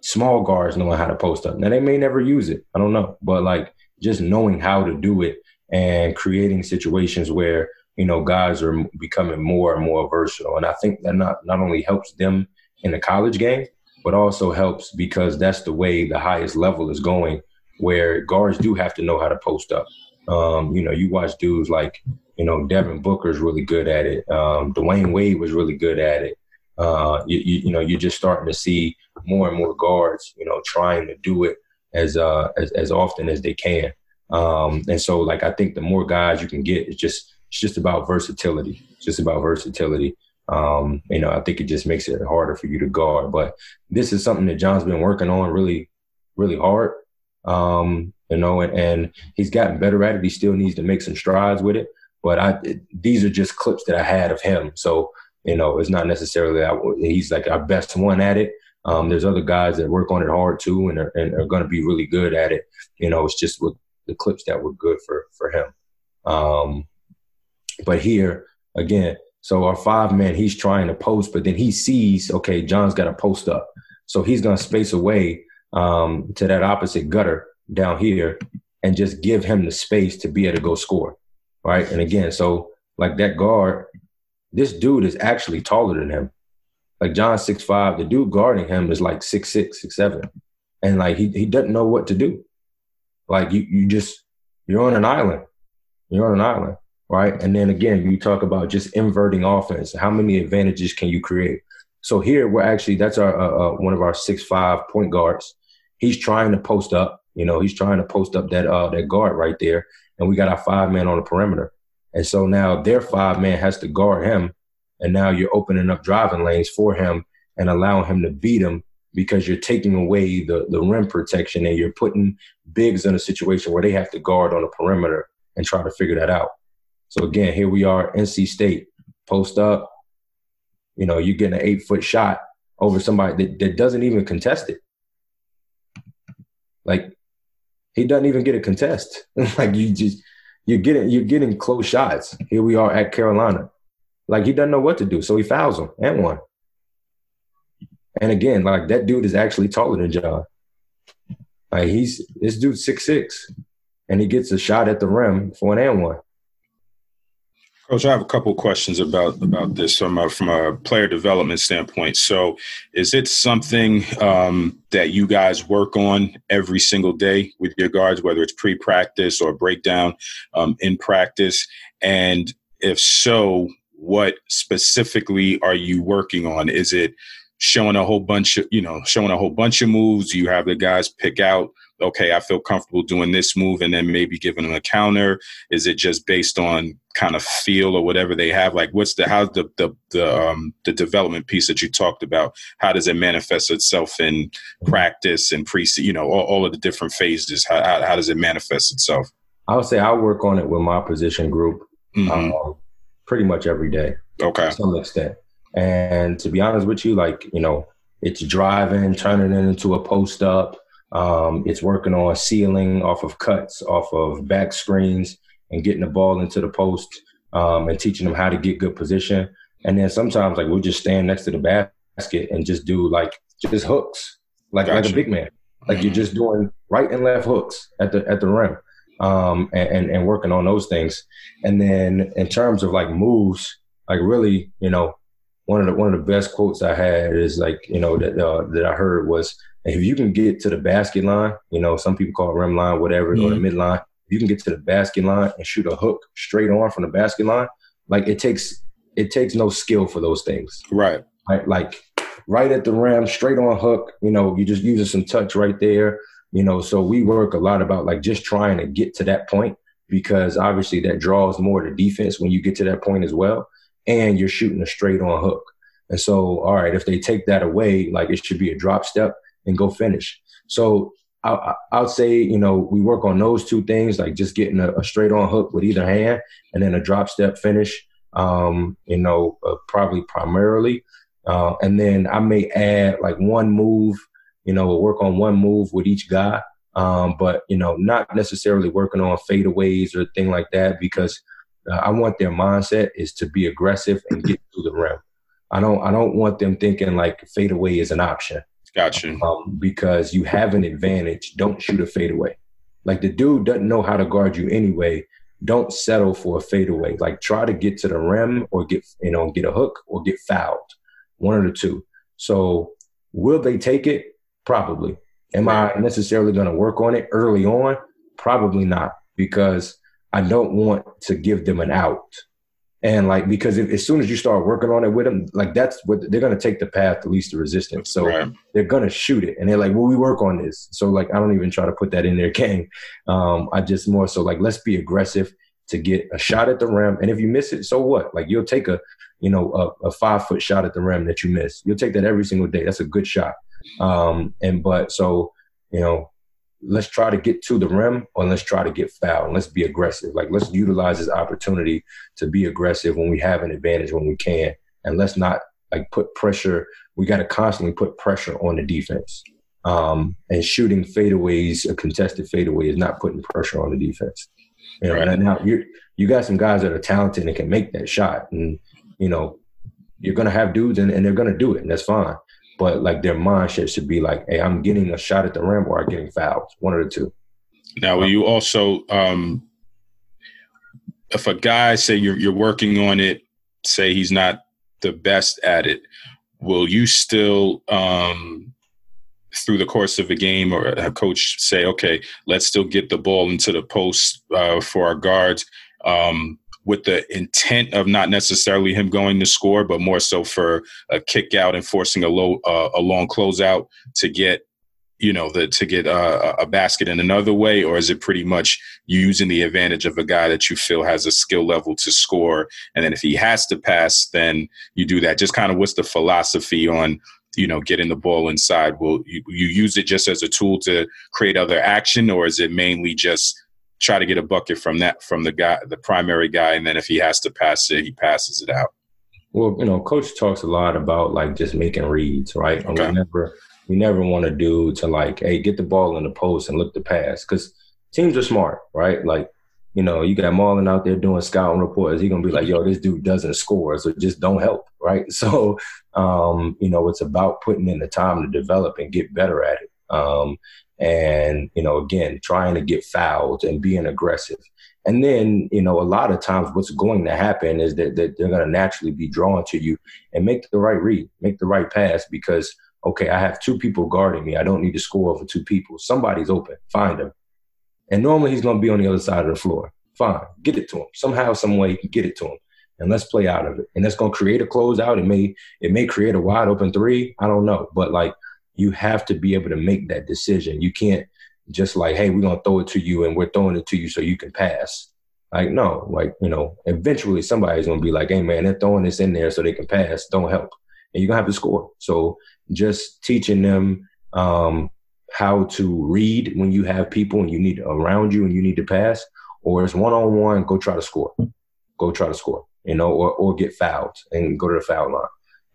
small guards knowing how to post up. Now they may never use it. I don't know, but like just knowing how to do it and creating situations where you know guys are becoming more and more versatile. And I think that not not only helps them in the college game, but also helps because that's the way the highest level is going, where guards do have to know how to post up. Um, you know, you watch dudes like you know Devin Booker's really good at it. Um, Dwyane Wade was really good at it uh, you, you, you, know, you're just starting to see more and more guards, you know, trying to do it as uh, as, as often as they can. Um, and so, like, I think the more guys you can get, it's just it's just about versatility. It's just about versatility. Um, you know, I think it just makes it harder for you to guard. But this is something that John's been working on really, really hard. Um, you know, and, and he's gotten better at it. He still needs to make some strides with it. But I, it, these are just clips that I had of him. So you know, it's not necessarily that he's like our best one at it. Um, there's other guys that work on it hard too, and are, and are going to be really good at it. You know, it's just with the clips that were good for for him. Um, but here again, so our five man, he's trying to post, but then he sees, okay, John's got to post up, so he's going to space away um, to that opposite gutter down here and just give him the space to be able to go score, right? And again, so like that guard, this dude is actually taller than him. Like John six five, the dude guarding him is like six six, six seven. And like he he doesn't know what to do. Like you you just you're on an island. You're on an island, right? And then again, you talk about just inverting offense. How many advantages can you create? So here we're actually that's our uh, uh, one of our six five point guards. He's trying to post up. You know, he's trying to post up that uh, that guard right there, and we got our five man on the perimeter. And so now their five man has to guard him, and now you're opening up driving lanes for him and allowing him to beat him because you're taking away the the rim protection and you're putting bigs in a situation where they have to guard on the perimeter and try to figure that out. So again, here we are, NC State, post up. You know, you're getting an eight foot shot over somebody that, that doesn't even contest it. Like he doesn't even get a contest. like you just you're getting you're getting close shots. Here we are at Carolina. Like he doesn't know what to do, so he fouls him and one. And again, like that dude is actually taller than John. Like he's this dude's six six, and he gets a shot at the rim for an and one. Coach, I have a couple questions about about this from a, from a player development standpoint. So, is it something um, that you guys work on every single day with your guards, whether it's pre practice or breakdown um, in practice? And if so, what specifically are you working on? Is it showing a whole bunch of you know showing a whole bunch of moves? You have the guys pick out? Okay, I feel comfortable doing this move, and then maybe giving them a counter. Is it just based on kind of feel or whatever they have? Like, what's the how's the the the um, the development piece that you talked about? How does it manifest itself in practice and pre? You know, all, all of the different phases. How, how, how does it manifest itself? I would say I work on it with my position group mm-hmm. um, pretty much every day. Okay, to some extent. And to be honest with you, like, you know, it's driving, turning it into a post up. Um, it's working on sealing off of cuts, off of back screens, and getting the ball into the post um, and teaching them how to get good position. And then sometimes, like, we'll just stand next to the basket and just do like just hooks, like gotcha. like a big man. Like you're just doing right and left hooks at the at the rim, um, and, and and working on those things. And then in terms of like moves, like really, you know, one of the one of the best quotes I had is like you know that uh, that I heard was if you can get to the basket line, you know some people call it rim line, whatever, mm-hmm. or the mm-hmm. midline. You can get to the basket line and shoot a hook straight on from the basket line, like it takes it takes no skill for those things. Right. Right. Like right at the rim, straight on hook. You know, you're just using some touch right there. You know, so we work a lot about like just trying to get to that point because obviously that draws more to defense when you get to that point as well and you're shooting a straight on hook. And so, all right, if they take that away, like it should be a drop step and go finish. So I, will say, you know, we work on those two things, like just getting a, a, straight on hook with either hand and then a drop step finish, um, you know, uh, probably primarily. Uh, and then I may add like one move, you know, work on one move with each guy. Um, but, you know, not necessarily working on fadeaways or thing like that because – uh, I want their mindset is to be aggressive and get to the rim. I don't I don't want them thinking like fadeaway is an option. Gotcha. Um, because you have an advantage. Don't shoot a fadeaway. Like the dude doesn't know how to guard you anyway. Don't settle for a fadeaway. Like try to get to the rim or get you know get a hook or get fouled. One of the two. So will they take it? Probably. Am I necessarily going to work on it early on? Probably not because I don't want to give them an out. And like because if, as soon as you start working on it with them, like that's what they're gonna take the path to least resistance. So right. they're gonna shoot it, and they're like, "Well, we work on this." So like, I don't even try to put that in their game. Um, I just more so like, let's be aggressive to get a shot at the rim, and if you miss it, so what? Like you'll take a, you know, a, a five foot shot at the rim that you miss. You'll take that every single day. That's a good shot. Um, and but so you know, let's try to get to the rim or let's try to get fouled. Let's be aggressive. Like let's utilize this opportunity to be aggressive when we have an advantage when we can. And let's not like put pressure. We got to constantly put pressure on the defense. Um, and shooting fadeaways, a contested fadeaway is not putting pressure on the defense. You know, and now you you got some guys that are talented and can make that shot. And, you know, you're gonna have dudes and, and they're gonna do it, and that's fine but like their mindset should be like, hey, I'm getting a shot at the rim or I'm getting fouled. One of the two. Now, will you also, um, if a guy say you're you're working on it, say he's not the best at it, will you still, um, through the course of a game, or a coach say, okay, let's still get the ball into the post uh, for our guards, um, with the intent of not necessarily him going to score, but more so for a kick out and forcing a low uh, a long closeout to get you know the to get uh, a basket in another way, or is it pretty much using the advantage of a guy that you feel has a skill level to score, and then if he has to pass, then you do that? Just kind of what's the philosophy on you know getting the ball inside? Will you, you use it just as a tool to create other action, or is it mainly just try to get a bucket from that from the guy, the primary guy, and then if he has to pass it, he passes it out. Well, you know, coach talks a lot about like just making reads, right? Okay. And we never we never want to do to like, hey, get the ball in the post and look to pass because teams are smart, right? Like, you know, you got Marlon out there doing scouting reports. He's gonna be like, yo, this dude doesn't score, so just don't help, right? So, um, you know, it's about putting in the time to develop and get better at it. Um, and you know again trying to get fouled and being aggressive. And then you know a lot of times what's going to happen is that, that they're going to naturally be drawn to you and make the right read make the right pass because okay i have two people guarding me. I don't need to score over two people. Somebody's open. Find him. And normally he's going to be on the other side of the floor. Fine. Get it to him. Somehow some way get it to him. And let's play out of it. And that's going to create a closeout. It may it may create a wide open three. I don't know. But like you have to be able to make that decision. You can't just like, hey, we're gonna throw it to you and we're throwing it to you so you can pass. Like, no, like, you know, eventually somebody's gonna be like, hey man, they're throwing this in there so they can pass, don't help. And you're gonna have to score. So just teaching them um, how to read when you have people and you need around you and you need to pass, or it's one on one, go try to score. Go try to score, you know, or or get fouled and go to the foul line.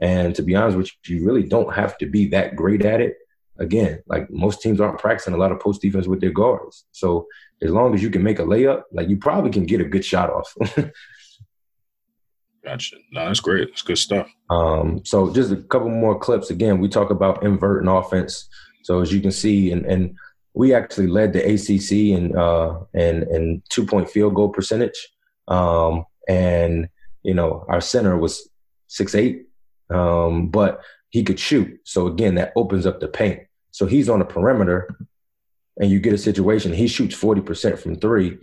And to be honest with you, you really don't have to be that great at it. Again, like most teams aren't practicing a lot of post defense with their guards. So as long as you can make a layup, like you probably can get a good shot off. Gotcha. No, that's great. It's good stuff. Um, so just a couple more clips. Again, we talk about inverting offense. So as you can see, and and we actually led the ACC in uh and and two point field goal percentage. Um, and you know our center was six eight, um, but he could shoot. So again, that opens up the paint. So he's on the perimeter, and you get a situation. He shoots forty percent from three,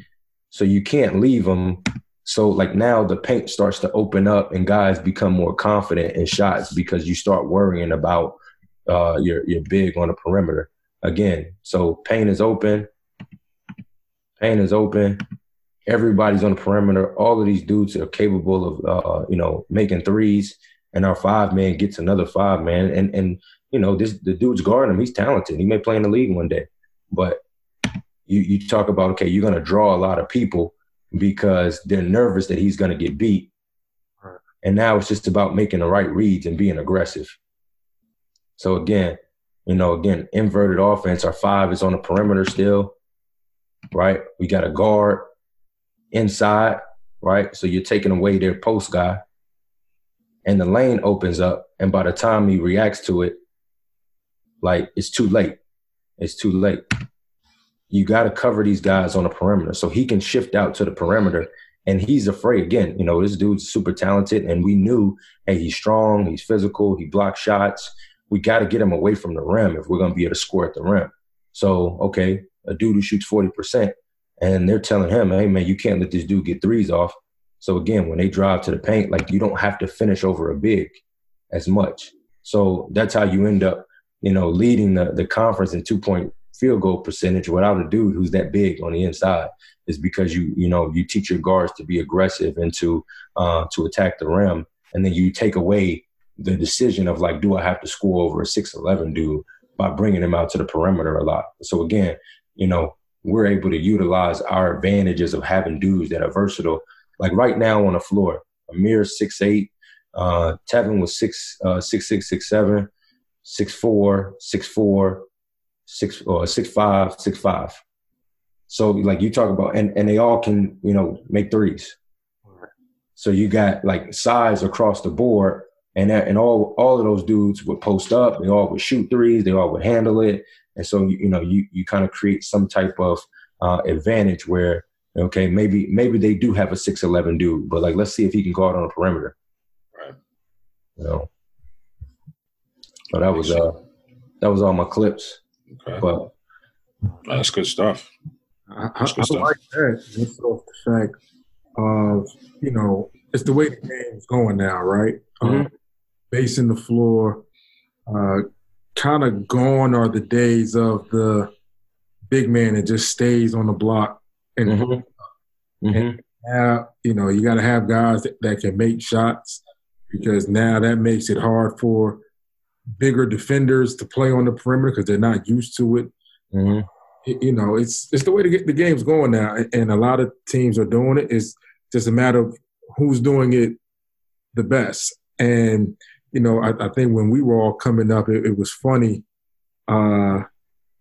so you can't leave him. So like now the paint starts to open up, and guys become more confident in shots because you start worrying about uh, your your big on the perimeter again. So paint is open. Paint is open. Everybody's on the perimeter. All of these dudes are capable of, uh, you know, making threes and our five man gets another five man, and and you know this the dude's guarding him. He's talented. He may play in the league one day, but you you talk about okay, you're gonna draw a lot of people because they're nervous that he's gonna get beat, and now it's just about making the right reads and being aggressive. So again, you know, again, inverted offense. Our five is on the perimeter still, right? We got a guard inside, right? So you're taking away their post guy and the lane opens up and by the time he reacts to it like it's too late. It's too late. You got to cover these guys on the perimeter so he can shift out to the perimeter and he's afraid. Again you know this dude's super talented and we knew hey he's strong he's physical he blocks shots. We got to get him away from the rim if we're going to be able to score at the rim. So okay a dude who shoots 40% and they're telling him hey man you can't let this dude get threes off so again, when they drive to the paint, like you don't have to finish over a big as much. So that's how you end up, you know, leading the, the conference in two point field goal percentage without a dude who's that big on the inside is because you, you know, you teach your guards to be aggressive and to uh, to attack the rim. And then you take away the decision of like, do I have to score over a 6'11 dude by bringing him out to the perimeter a lot? So again, you know, we're able to utilize our advantages of having dudes that are versatile like right now on the floor, Amir six eight, uh, Tevin was six uh, six six six seven, six four six four, six or six five six five. So like you talk about, and and they all can you know make threes. So you got like size across the board, and that, and all all of those dudes would post up. They all would shoot threes. They all would handle it, and so you, you know you you kind of create some type of uh, advantage where Okay, maybe maybe they do have a six eleven dude, but like let's see if he can go out on the perimeter. Right. You know. But that was uh that was all my clips. Okay. But that's good stuff. I, I, I like that. Just off the fact of you know it's the way the game's going now, right? Mm-hmm. Uh, basing the floor, uh, kind of gone are the days of the big man that just stays on the block and, mm-hmm. mm-hmm. now you know you got to have guys that, that can make shots because now that makes it hard for bigger defenders to play on the perimeter because they're not used to it. Mm-hmm. You know, it's it's the way to get the game's going now, and a lot of teams are doing it. It's just a matter of who's doing it the best. And you know, I, I think when we were all coming up, it, it was funny. Uh,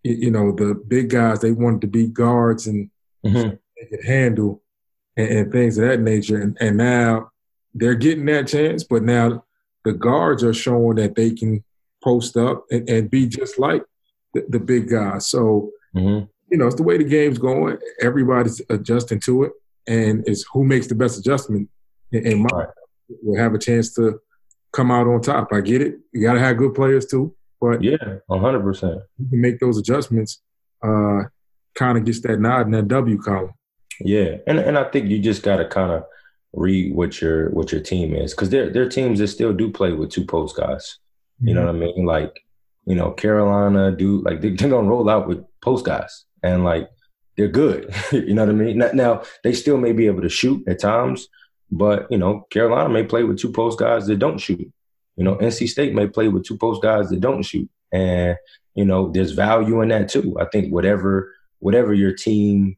you know, the big guys they wanted to be guards and mm-hmm. they could handle and, and, things of that nature. And, and now they're getting that chance, but now the guards are showing that they can post up and, and be just like the, the big guys. So, mm-hmm. you know, it's the way the game's going. Everybody's adjusting to it, and it's who makes the best adjustment. And my right. will have a chance to come out on top. I get it. You got to have good players too, but yeah, hundred percent. You can make those adjustments. Uh, kind of gets that nod in that W column. Yeah, and and I think you just got to kind of read what your what your team is because there there are teams that still do play with two post guys. You know mm-hmm. what I mean? Like, you know, Carolina do like they, they're gonna roll out with post guys and like they're good. you know what I mean? Now they still may be able to shoot at times, but you know, Carolina may play with two post guys that don't shoot. You know, NC State may play with two post guys that don't shoot, and you know, there's value in that too. I think whatever whatever your team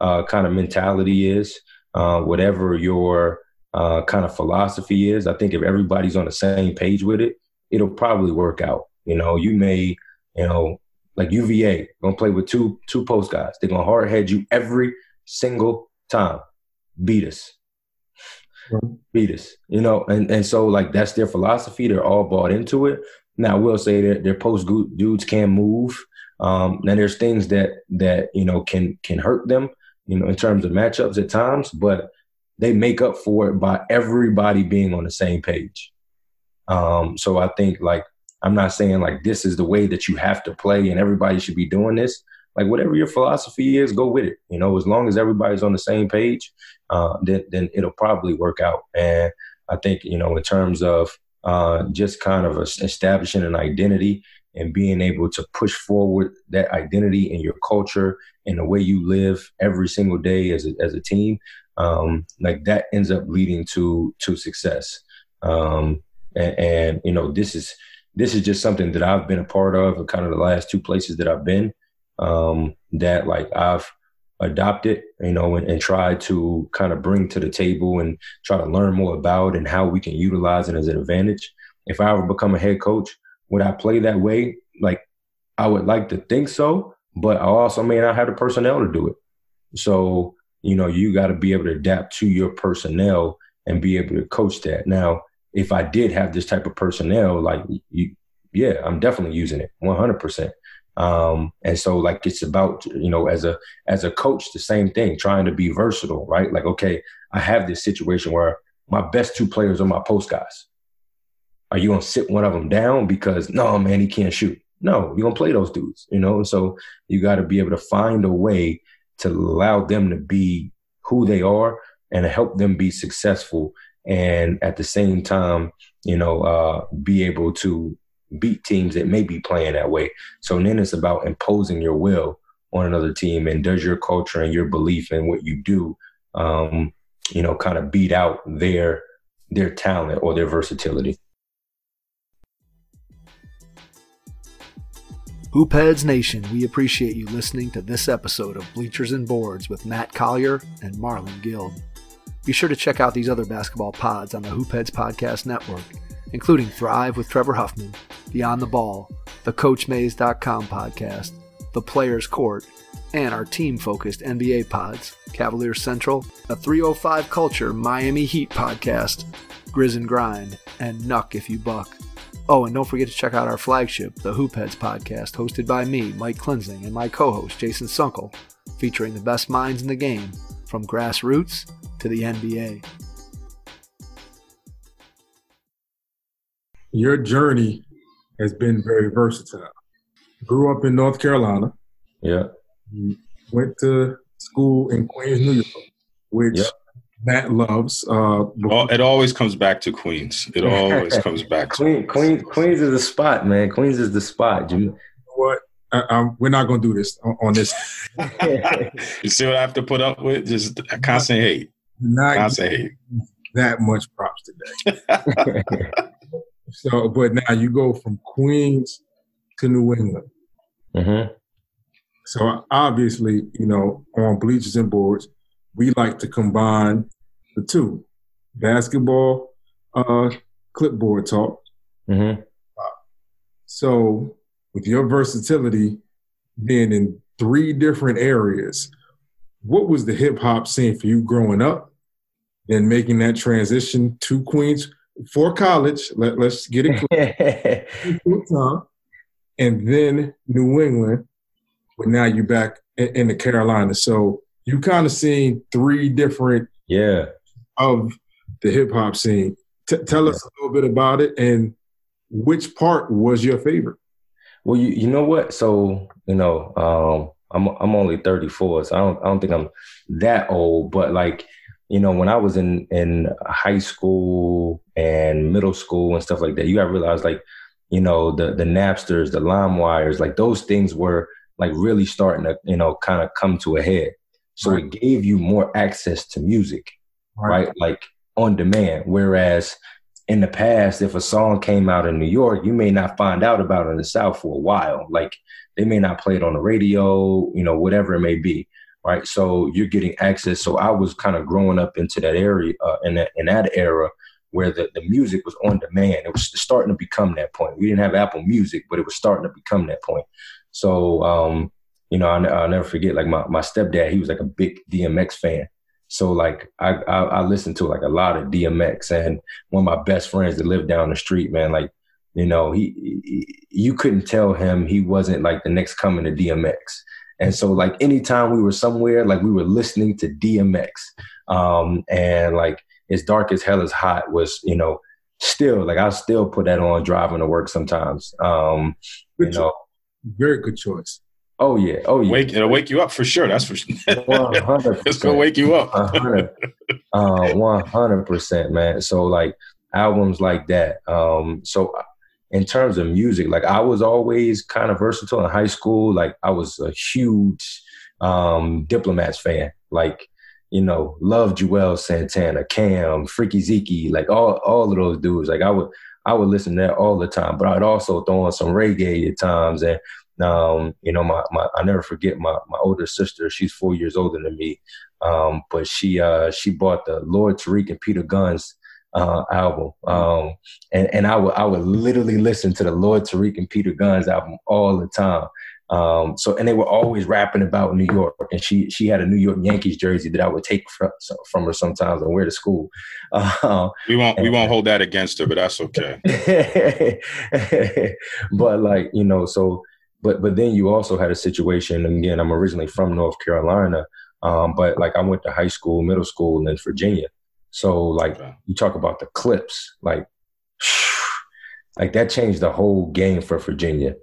uh, kind of mentality is, uh, whatever your uh, kind of philosophy is, I think if everybody's on the same page with it, it'll probably work out. You know, you may, you know, like UVA gonna play with two two post guys. They're gonna hard head you every single time. Beat us. Mm-hmm. Beat us. You know, and, and so like that's their philosophy. They're all bought into it. Now I will say that their post dudes can move. Um, and there's things that that you know can can hurt them, you know, in terms of matchups at times, but they make up for it by everybody being on the same page. Um, so I think like I'm not saying like this is the way that you have to play and everybody should be doing this. Like whatever your philosophy is, go with it. You know, as long as everybody's on the same page, uh, then then it'll probably work out. And I think you know, in terms of uh, just kind of establishing an identity and being able to push forward that identity and your culture and the way you live every single day as a, as a team, um, like that ends up leading to to success. Um, and, and, you know this is this is just something that I've been a part of, and kind of the last two places that I've been um, that like I've adopted, you know, and, and tried to kind of bring to the table and try to learn more about and how we can utilize it as an advantage. If I ever become a head coach, would I play that way? Like I would like to think so, but I also may not have the personnel to do it. So, you know, you got to be able to adapt to your personnel and be able to coach that. Now, if I did have this type of personnel, like you, yeah, I'm definitely using it 100. percent um, and so like it's about you know as a as a coach the same thing trying to be versatile right like okay i have this situation where my best two players are my post guys are you gonna sit one of them down because no man he can't shoot no you're gonna play those dudes you know so you got to be able to find a way to allow them to be who they are and help them be successful and at the same time, you know, uh, be able to beat teams that may be playing that way. So then it's about imposing your will on another team, and does your culture and your belief and what you do, um, you know, kind of beat out their their talent or their versatility. Hoopheads Nation, we appreciate you listening to this episode of Bleachers and Boards with Matt Collier and Marlon Gill. Be sure to check out these other basketball pods on the Hoopheads Podcast Network, including Thrive with Trevor Huffman, Beyond the Ball, the CoachMaze.com podcast, The Players Court, and our team focused NBA pods, Cavalier Central, a 305 Culture Miami Heat podcast, Grizz and Grind, and Nuck If You Buck. Oh, and don't forget to check out our flagship, the Hoopheads podcast, hosted by me, Mike Cleansing, and my co host, Jason Sunkel, featuring the best minds in the game from grassroots to the NBA. Your journey has been very versatile. Grew up in North Carolina. Yeah. Went to school in Queens, New York, which Matt loves. Uh, well, it always comes back to Queens. It always comes back to Queens. Queens, Queens is the spot, man. Queens is the spot. You what? I, we're not going to do this on, on this. you see what I have to put up with? Just constant hate. Not constant hate. That much props today. so, but now you go from Queens to New England. Mm-hmm. So obviously, you know, on bleachers and boards, we like to combine the two: basketball, uh, clipboard talk. Mm-hmm. So, with your versatility being in three different areas, what was the hip hop scene for you growing up? Then making that transition to Queens for college. Let, let's get it clear. and then New England, but now you're back in, in the Carolinas. So you kind of seen three different yeah of the hip hop scene. T- tell us a little bit about it and which part was your favorite? Well, you you know what? So you know, um, I'm I'm only 34, so I don't I don't think I'm that old. But like, you know, when I was in in high school and middle school and stuff like that, you got to realize like, you know, the the Napsters, the LimeWires, like those things were like really starting to you know kind of come to a head. So right. it gave you more access to music, right. right? Like on demand. Whereas in the past, if a song came out in New York, you may not find out about it in the South for a while. Like they may not play it on the radio, you know, whatever it may be, right? So you're getting access. So I was kind of growing up into that area, uh, in that in that era where the, the music was on demand. It was starting to become that point. We didn't have Apple Music, but it was starting to become that point. So um, you know, I'll, I'll, never forget. Like my, my stepdad, he was like a big DMX fan. So like I, I, I listened to like a lot of DMX, and one of my best friends that lived down the street, man, like you know, he, he you couldn't tell him he wasn't like the next coming to DMX. And so like anytime we were somewhere, like we were listening to DMX, um, and like as dark as hell is hot was, you know, still like I still put that on driving to work sometimes. Um, you know, very good choice. Oh yeah, oh yeah. Wake, it'll wake you up for sure. That's for sure. it's gonna wake you up. Uh, one hundred percent, man. So like albums like that. Um, so in terms of music, like I was always kind of versatile in high school. Like I was a huge um, Diplomats fan. Like you know, love Juelz Santana, Cam, Freaky Zekey, like all all of those dudes. Like I would I would listen to that all the time. But I'd also throw on some reggae at times and um, you know, my, my I never forget my my older sister. She's four years older than me, um, but she uh, she bought the Lord Tariq and Peter Gunz uh, album, um, and and I would I would literally listen to the Lord Tariq and Peter Gunz album all the time. Um, so and they were always rapping about New York, and she she had a New York Yankees jersey that I would take from, from her sometimes and wear to school. Uh, we won't and, we won't hold that against her, but that's okay. but like you know, so but but then you also had a situation. And again, I'm originally from North Carolina, um, but like I went to high school, middle school in Virginia. So like you talk about the Clipse, like like that changed the whole game for Virginia.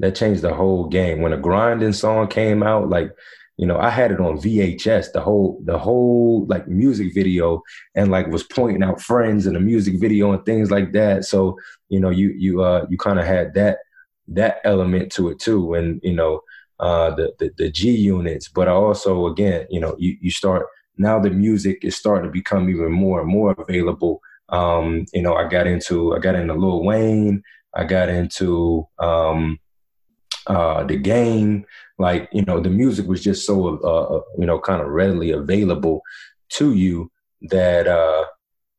That changed the whole game. When a Grindin' song came out, like you know, I had it on VHS, the whole the whole like music video, and like was pointing out friends in the music video and things like that. So you know, you you uh you kind of had that that element to it too, and you know uh, the, the, the G units. But I also again, you know, you you start now the music is starting to become even more and more available. Um, you know, I got into I got into Lil Wayne. I got into um, uh, the game. Like you know, the music was just so uh, uh you know kind of readily available to you that uh,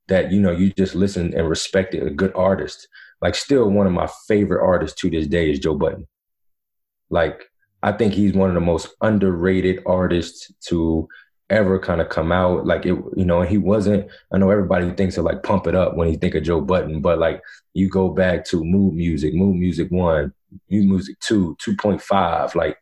that you know you just listen and respected a good artist like still one of my favorite artists to this day is Joe Budden. Like I think he's one of the most underrated artists to ever kind of come out. Like it, you know, he wasn't. I know everybody thinks of like pump it up when you think of Joe Budden, but like you go back to Mood Music, Mood Music One, Mood Music Two, two point five, like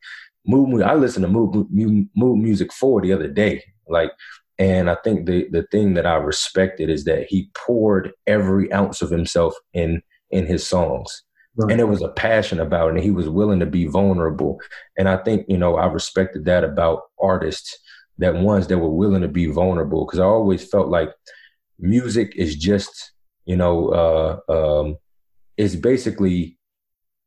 Mood. I listened to Mood, Mood Music Four the other day, like. And I think the the thing that I respected is that he poured every ounce of himself in in his songs. Right. And there was a passion about it, and he was willing to be vulnerable. And I think, you know, I respected that about artists that ones that were willing to be vulnerable because I always felt like music is just you know uh, um, it's basically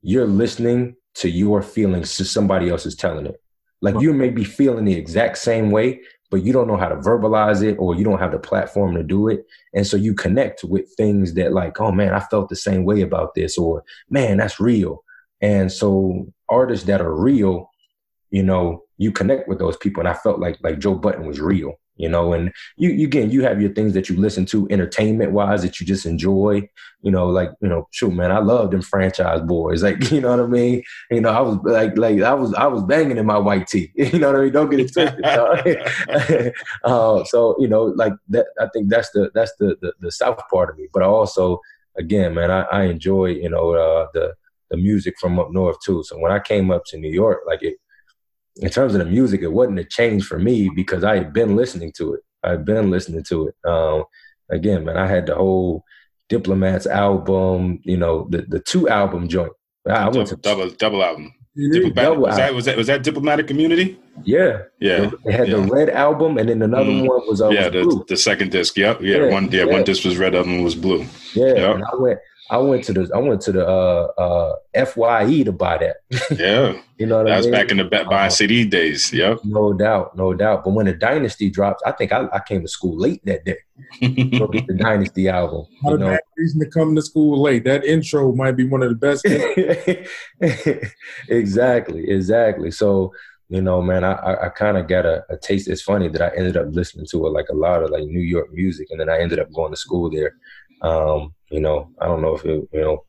you're listening to your feelings to somebody else is telling it. Like you may be feeling the exact same way, but you don't know how to verbalize it or you don't have the platform to do it. And so you connect with things that like, oh man, I felt the same way about this or man, that's real. And so artists that are real, you know, you connect with those people. And I felt like like Joe Budden was real you know and you, you again you have your things that you listen to entertainment wise that you just enjoy you know like you know shoot man i love them franchise boys like you know what i mean? You know i was like like i was i was banging in my white tee you know what i mean? Don't get it twisted uh, so you know like that i think that's the that's the, the, the south part of me but i also again man i, I enjoy you know uh, the the music from up north too. So when i came up to new york like it in terms of the music, it wasn't a change for me because I had been listening to it. I've been listening to it. Um, again, man, I had the whole Diplomats album, you know, the the two album joint. I went double, to double double album. Double was, album. That, was that was that Diplomatic Immunity? Yeah, yeah. It had yeah. the red album, and then another mm. one was uh, yeah, was the, the second disc. Yep, yeah, yeah one yeah, yeah, one disc was red, other one was blue. Yeah, yep. I went I went to the I went to the uh, uh, Fye to buy that. Yeah, you know that I was mean? back in the buying uh, CD days. Yep, no doubt, no doubt. But when the Dynasty drops, I think I, I came to school late that day. Go get the Dynasty album. Not a know? bad reason to come to school late. That intro might be one of the best. exactly, exactly. So you know, man, I I, I kind of got a, a, taste. It's funny that I ended up listening to it like a lot of like New York music, and then I ended up going to school there. Um, you know, I don't know if it, you know,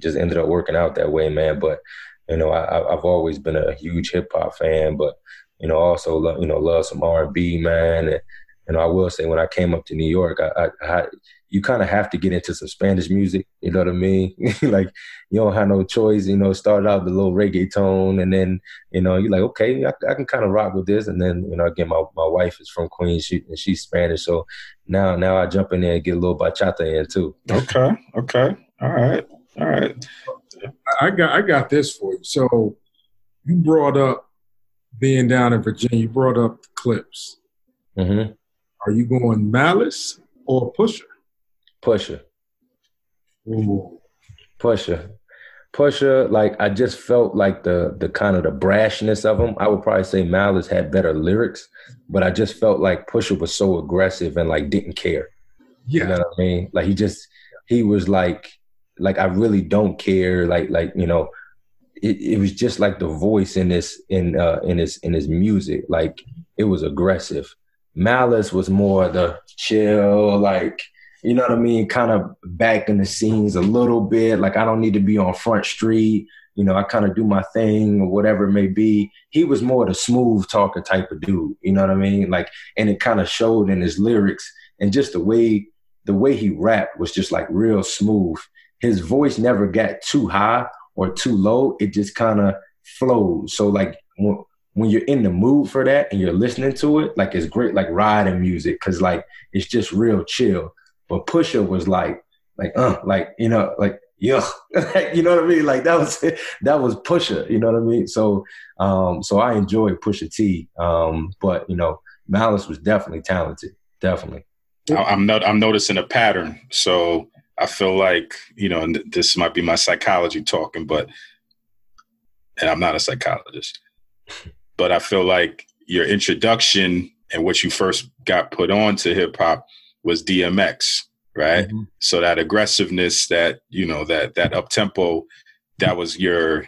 just ended up working out that way, man. But you know, I, have always been a huge hip hop fan, but you know, also love, you know, love some R and B, man. And you know, I will say when I came up to New York, I, I, I you kind of have to get into some Spanish music. You know what I mean? like you don't have no choice. You know, start out the little reggaeton, and then you know you're like, okay, I, I can kind of rock with this. And then you know, again, my, my wife is from Queens, she, and she's Spanish, so now now I jump in there and get a little bachata in too. Okay, okay, all right, all right. I got I got this for you. So you brought up being down in Virginia. You brought up the Clipse. Mm-hmm. Are you going Malice or Pusha? Pusha. Ooh. Pusha. Pusha, like I just felt like the the kind of the brashness of him. I would probably say Malice had better lyrics, but I just felt like Pusha was so aggressive and like didn't care. Yeah. You know what I mean? Like he just he was like like I really don't care. Like like you know, it, it was just like the voice in this in uh in his in his music. Like it was aggressive. Malice was more the chill, like you know what I mean, kind of back in the scenes a little bit. Like I don't need to be on Front Street. You know, I kind of do my thing or whatever it may be. He was more the smooth talker type of dude. You know what I mean? Like, and it kind of showed in his lyrics and just the way the way he rapped was just like real smooth. His voice never got too high or too low. It just kind of flowed. So like when, when you're in the mood for that and you're listening to it, like it's great, like riding music, cause like it's just real chill. But Pusha was like, like, uh, like, you know, like, yeah, you know what I mean? Like that was that was Pusha, you know what I mean? So um, so I enjoyed Pusha T. Um, but you know, Malice was definitely talented. Definitely. I'm not I'm noticing a pattern. So I feel like, you know, this might be my psychology talking, but and I'm not a psychologist. but I feel like your introduction and what you first got put on to hip hop was DMX, right? Mm-hmm. So that aggressiveness, that you know, that that up tempo, that was your.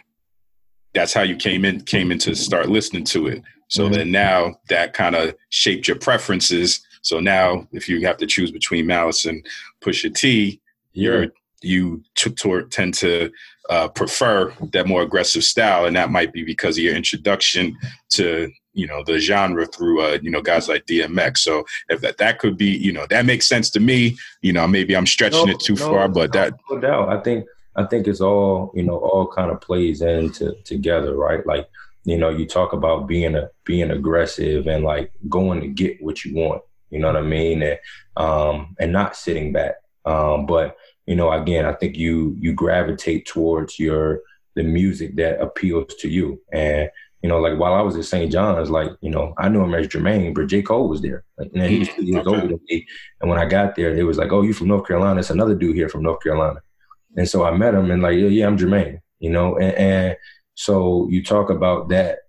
That's how you came in came in to start listening to it. So mm-hmm. then now that kind of shaped your preferences. So now, if you have to choose between Malice and Pusha T, yeah. you're you t- t- tend to uh, prefer that more aggressive style, and that might be because of your introduction to you know the genre through uh, you know guys like DMX. So if that that could be you know that makes sense to me. You know maybe I'm stretching no, it too no, far, but no, that no doubt. I think I think it's all you know all kind of plays into together, right? Like you know you talk about being a being aggressive and like going to get what you want. You know what I mean? And um and not sitting back. Um, but you know, again, I think you you gravitate towards your the music that appeals to you and you know, like while I was at St. John's, like, you know, I knew him as Jermaine, but J. Cole was there. Like, and he was two years Okay. older than me. And when I got there, it was like, oh, you from North Carolina? It's another dude here from North Carolina. And so I met him and like, yeah, yeah, I'm Jermaine, you know, and, and so you talk about that,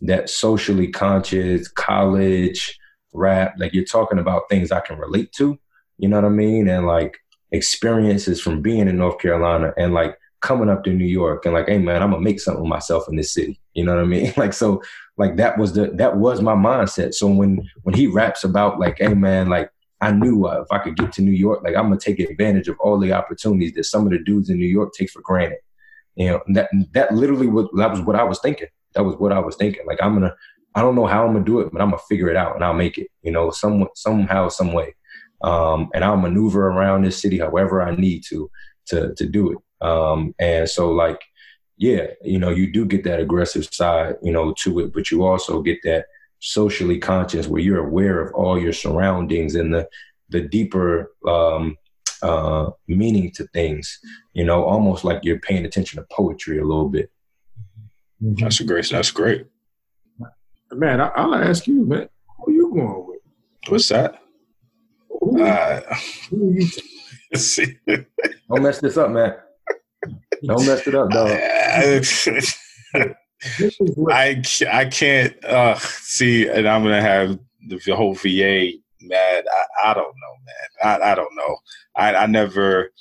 that socially conscious college rap, like you're talking about things I can relate to, you know what I mean? And like experiences from being in North Carolina and like coming up to New York and like, hey man, I'm gonna make something of myself in this city. You know what I mean? Like so, like that was the that was my mindset. So when when he raps about like, hey man, like I knew uh, if I could get to New York, like I'm gonna take advantage of all the opportunities that some of the dudes in New York take for granted. You know, that that literally was that was what I was thinking. That was what I was thinking. Like I'm gonna, I don't know how I'm gonna do it, but I'm gonna figure it out and I'll make it. You know, some somehow, some way, um, and I'll maneuver around this city however I need to to to do it. Um, and so like, yeah, you know, you do get that aggressive side, you know, to it, but you also get that socially conscious where you're aware of all your surroundings and the the deeper um, uh, meaning to things. You know, almost like you're paying attention to poetry a little bit. That's a great. That's great. Man, I, I'll ask you, man. Who you going with? What's that? Who, Uh, who you let's see. Don't mess this up, man. Don't mess it up, dog. this is what I I can't uh, see, and I'm gonna have the, whole VA mad. I, I don't know, man. I, I don't know. I, I never.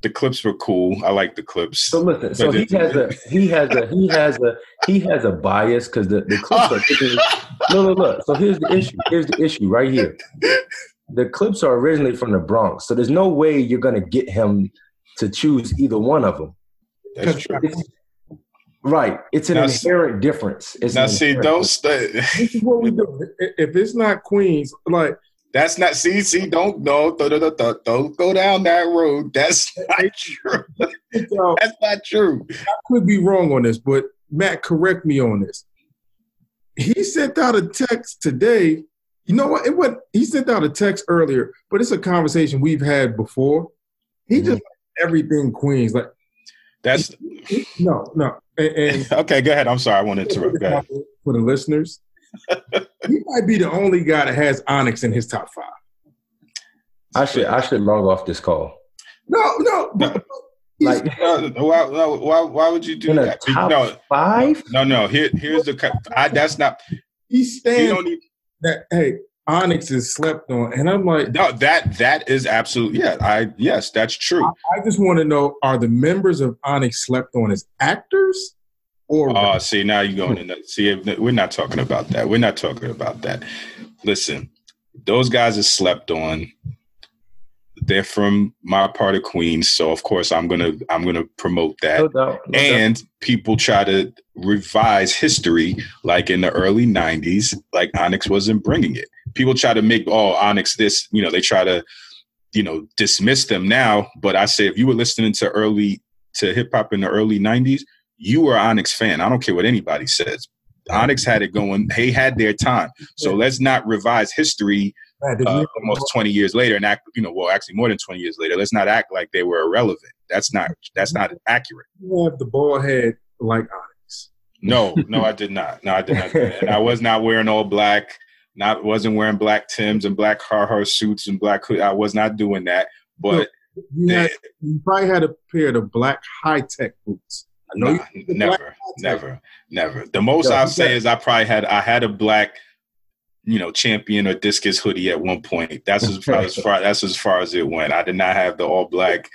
The Clipse were cool. I like the Clipse. So listen, so he has a he has a he has a he has a bias because the, the Clipse are no no look. So here's the issue. Here's the issue right here. The Clipse are originally from the Bronx, so there's no way you're gonna get him to choose either one of them. That's true. It's, right. It's an Now, see- inherent difference. It's Now, see, inherent don't. St- this is what we do. If it's not Queens, like that's not. See, see, don't no, don't, don't, don't, don't go down that road. That's not true. That's not true. I could be wrong on this, but Matt, correct me on this. He sent out a text today. You know what? It went. He sent out a text earlier, but it's a conversation we've had before. He mm-hmm. just everything Queens like That's no, no, and, and okay. Go ahead. I'm sorry. I want to interrupt. Go ahead. for the listeners, he might be the only guy that has Onyx in his top five. I should I should log off this call. No, no, but, Like No, why, why, why, why would you do in a that? top no, five. no, no. Here, here's the. I, that's not. he You stands don't need. that hey, Onyx is slept on, and I'm like, No, that that is absolutely. Yeah, I yes, that's true. I just want to know: Are the members of Onyx slept on as actors, or Oh, see, now you're going to See, we're not talking about that. We're not talking about that. Listen, those guys are slept on. They're from my part of Queens, so of course I'm gonna I'm gonna promote that. No doubt. no doubt. and people try to revise history like in the early 90s like onyx wasn't bringing it people try to make oh onyx this you know they try to you know dismiss them now. But i say if you were listening to early to hip-hop in the early 90s you were an onyx fan. I don't care what anybody says. Onyx had it going. They had their time. So let's not revise history uh, almost 20 years later and act you know well actually more than 20 years later. Let's not act like they were irrelevant. That's not that's not accurate. You have the ball head like Onyx? no, no, I did not. No, I did not. And I was not wearing all black. Not wasn't wearing black Tims and black Carhartt suits and black. hood- I was not doing that. But You, had, you probably had a pair of black Hi-Tec boots. I know nah, never, never, never. The most Yo, I'll say is I probably had I had a black, you know, champion or discus hoodie at one point. That's as far as far that's as far as it went. I did not have the all black.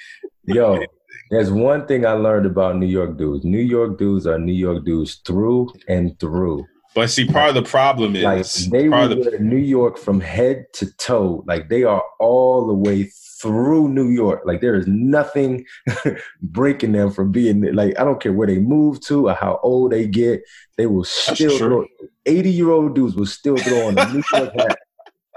Yo, there's one thing I learned about New York dudes. New York dudes are New York dudes through and through. But see, part of the problem Like is they part will of the, New York from head to toe. Like they are all the way through New York. Like there is nothing breaking them from being like I don't care where they move to or how old they get. They will still throw. Eighty year old dudes will still throw on a New York hat.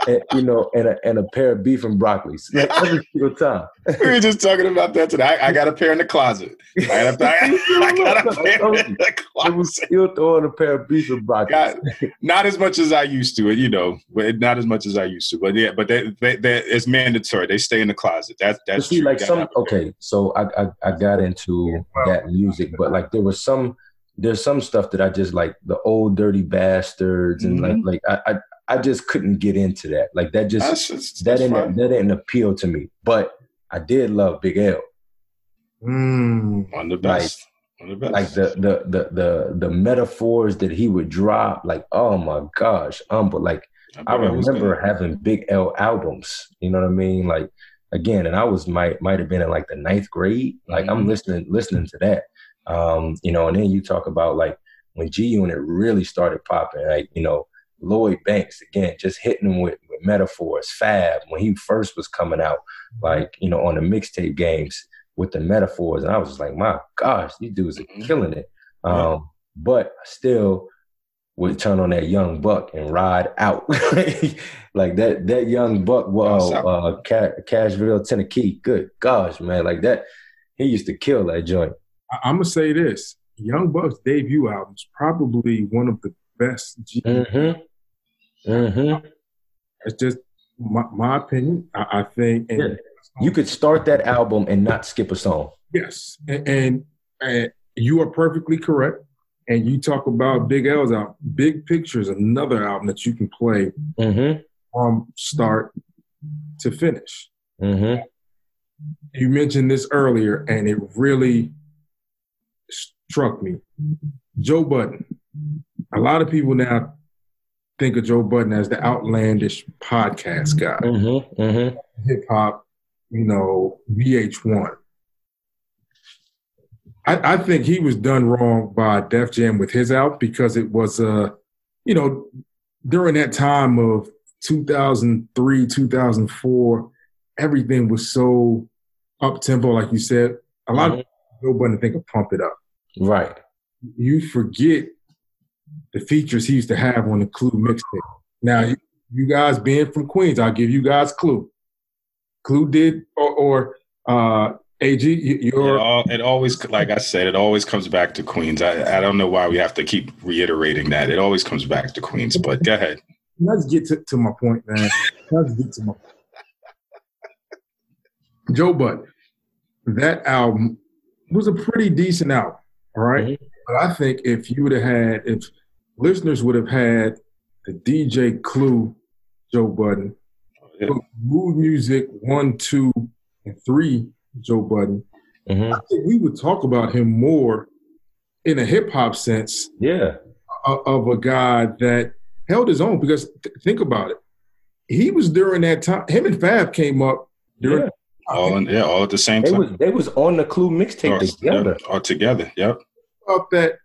And, you know, and a, and a pair of beef and broccoli like every single time. we were just talking about that today. I, I got a pair in the closet. I got a, I got a pair in the closet. I was still throwing a pair of beef and broccoli. Got- not as much as I used to, you know, but not as much as I used to. But yeah, but they, they, they, it's mandatory. They stay in the closet. That, that's see, true. like some gotta have a pair. okay, so I, I I got into that music, but like there was some there's some stuff that I just like the old dirty bastards and Mhm. like like I, I I just couldn't get into that. Like that just That's, that's, that that's didn't fine. that didn't appeal to me. But I did love Big L. Mm. One of the best. One of the best. Like the the the the the metaphors that he would drop, like oh my gosh, um, but like I bet it was remember having Big L albums. You know what I mean? Like again, and I was might might have been in like the ninth grade. Like I'm Mhm. listening listening to that. Um, you know, and then you talk about like when G Unit really started popping, like, you know, Lloyd Banks again, just hitting him with, with metaphors, Fab, when he first was coming out, like, you know, on the mixtape games with the metaphors. And I was just like, my gosh, these dudes are Mhm. killing it. Um, but still would turn on that young buck and ride out. like that that young buck, well, Outside. uh Ca- Cashville, Tennessee. Good gosh, man. Like that, he used to kill that joint. I- I'm gonna say this: Young Buck's debut album is probably one of the best. Mm-hmm. Mm-hmm. It's just my, my opinion. I, I think, and Yeah. You could start that album and not skip a song. yes, and, and and you are perfectly correct. And you talk about Big L's album. Big Picture is another album that you can play Mm-hmm. from start to finish. Mm-hmm. You mentioned this earlier, and it really struck me. Joe Budden. A lot of people now think of Joe Budden as the outlandish podcast guy, Mm-hmm. Mm-hmm. hip hop, you know, VH1. I, I think he was done wrong by Def Jam with his out because it was, uh, you know, during that time of 2003, 2004, everything was so up tempo, like you said. A lot of Joe Budden think of Pump It Up. Right. You forget the features he used to have on the Clue mixtape. Now, you, you guys being from Queens, I'll give you guys Clue. Clue did, or, or uh, AG, you- It, you're all, it always, like I said, it always comes back to Queens. I, I don't know why we have to keep reiterating that. It always comes back to Queens. But go ahead. let's get to, to my point, man. Let's get to my Joe Budden. That album was a pretty decent album, all right? But I think if you would have had, if listeners would have had the DJ Clue Joe Budden, Yeah. Mood Music one, two, and three Joe Budden, Mm-hmm. I think we would talk about him more in a hip hop sense Yeah. of, of a guy that held his own. Because th- think about it, he was during that time. Him and Fab came up during. Yeah. All in, yeah, all at the same They time. was they was on the Clue mixtape together. yeah, all together. Yep. About that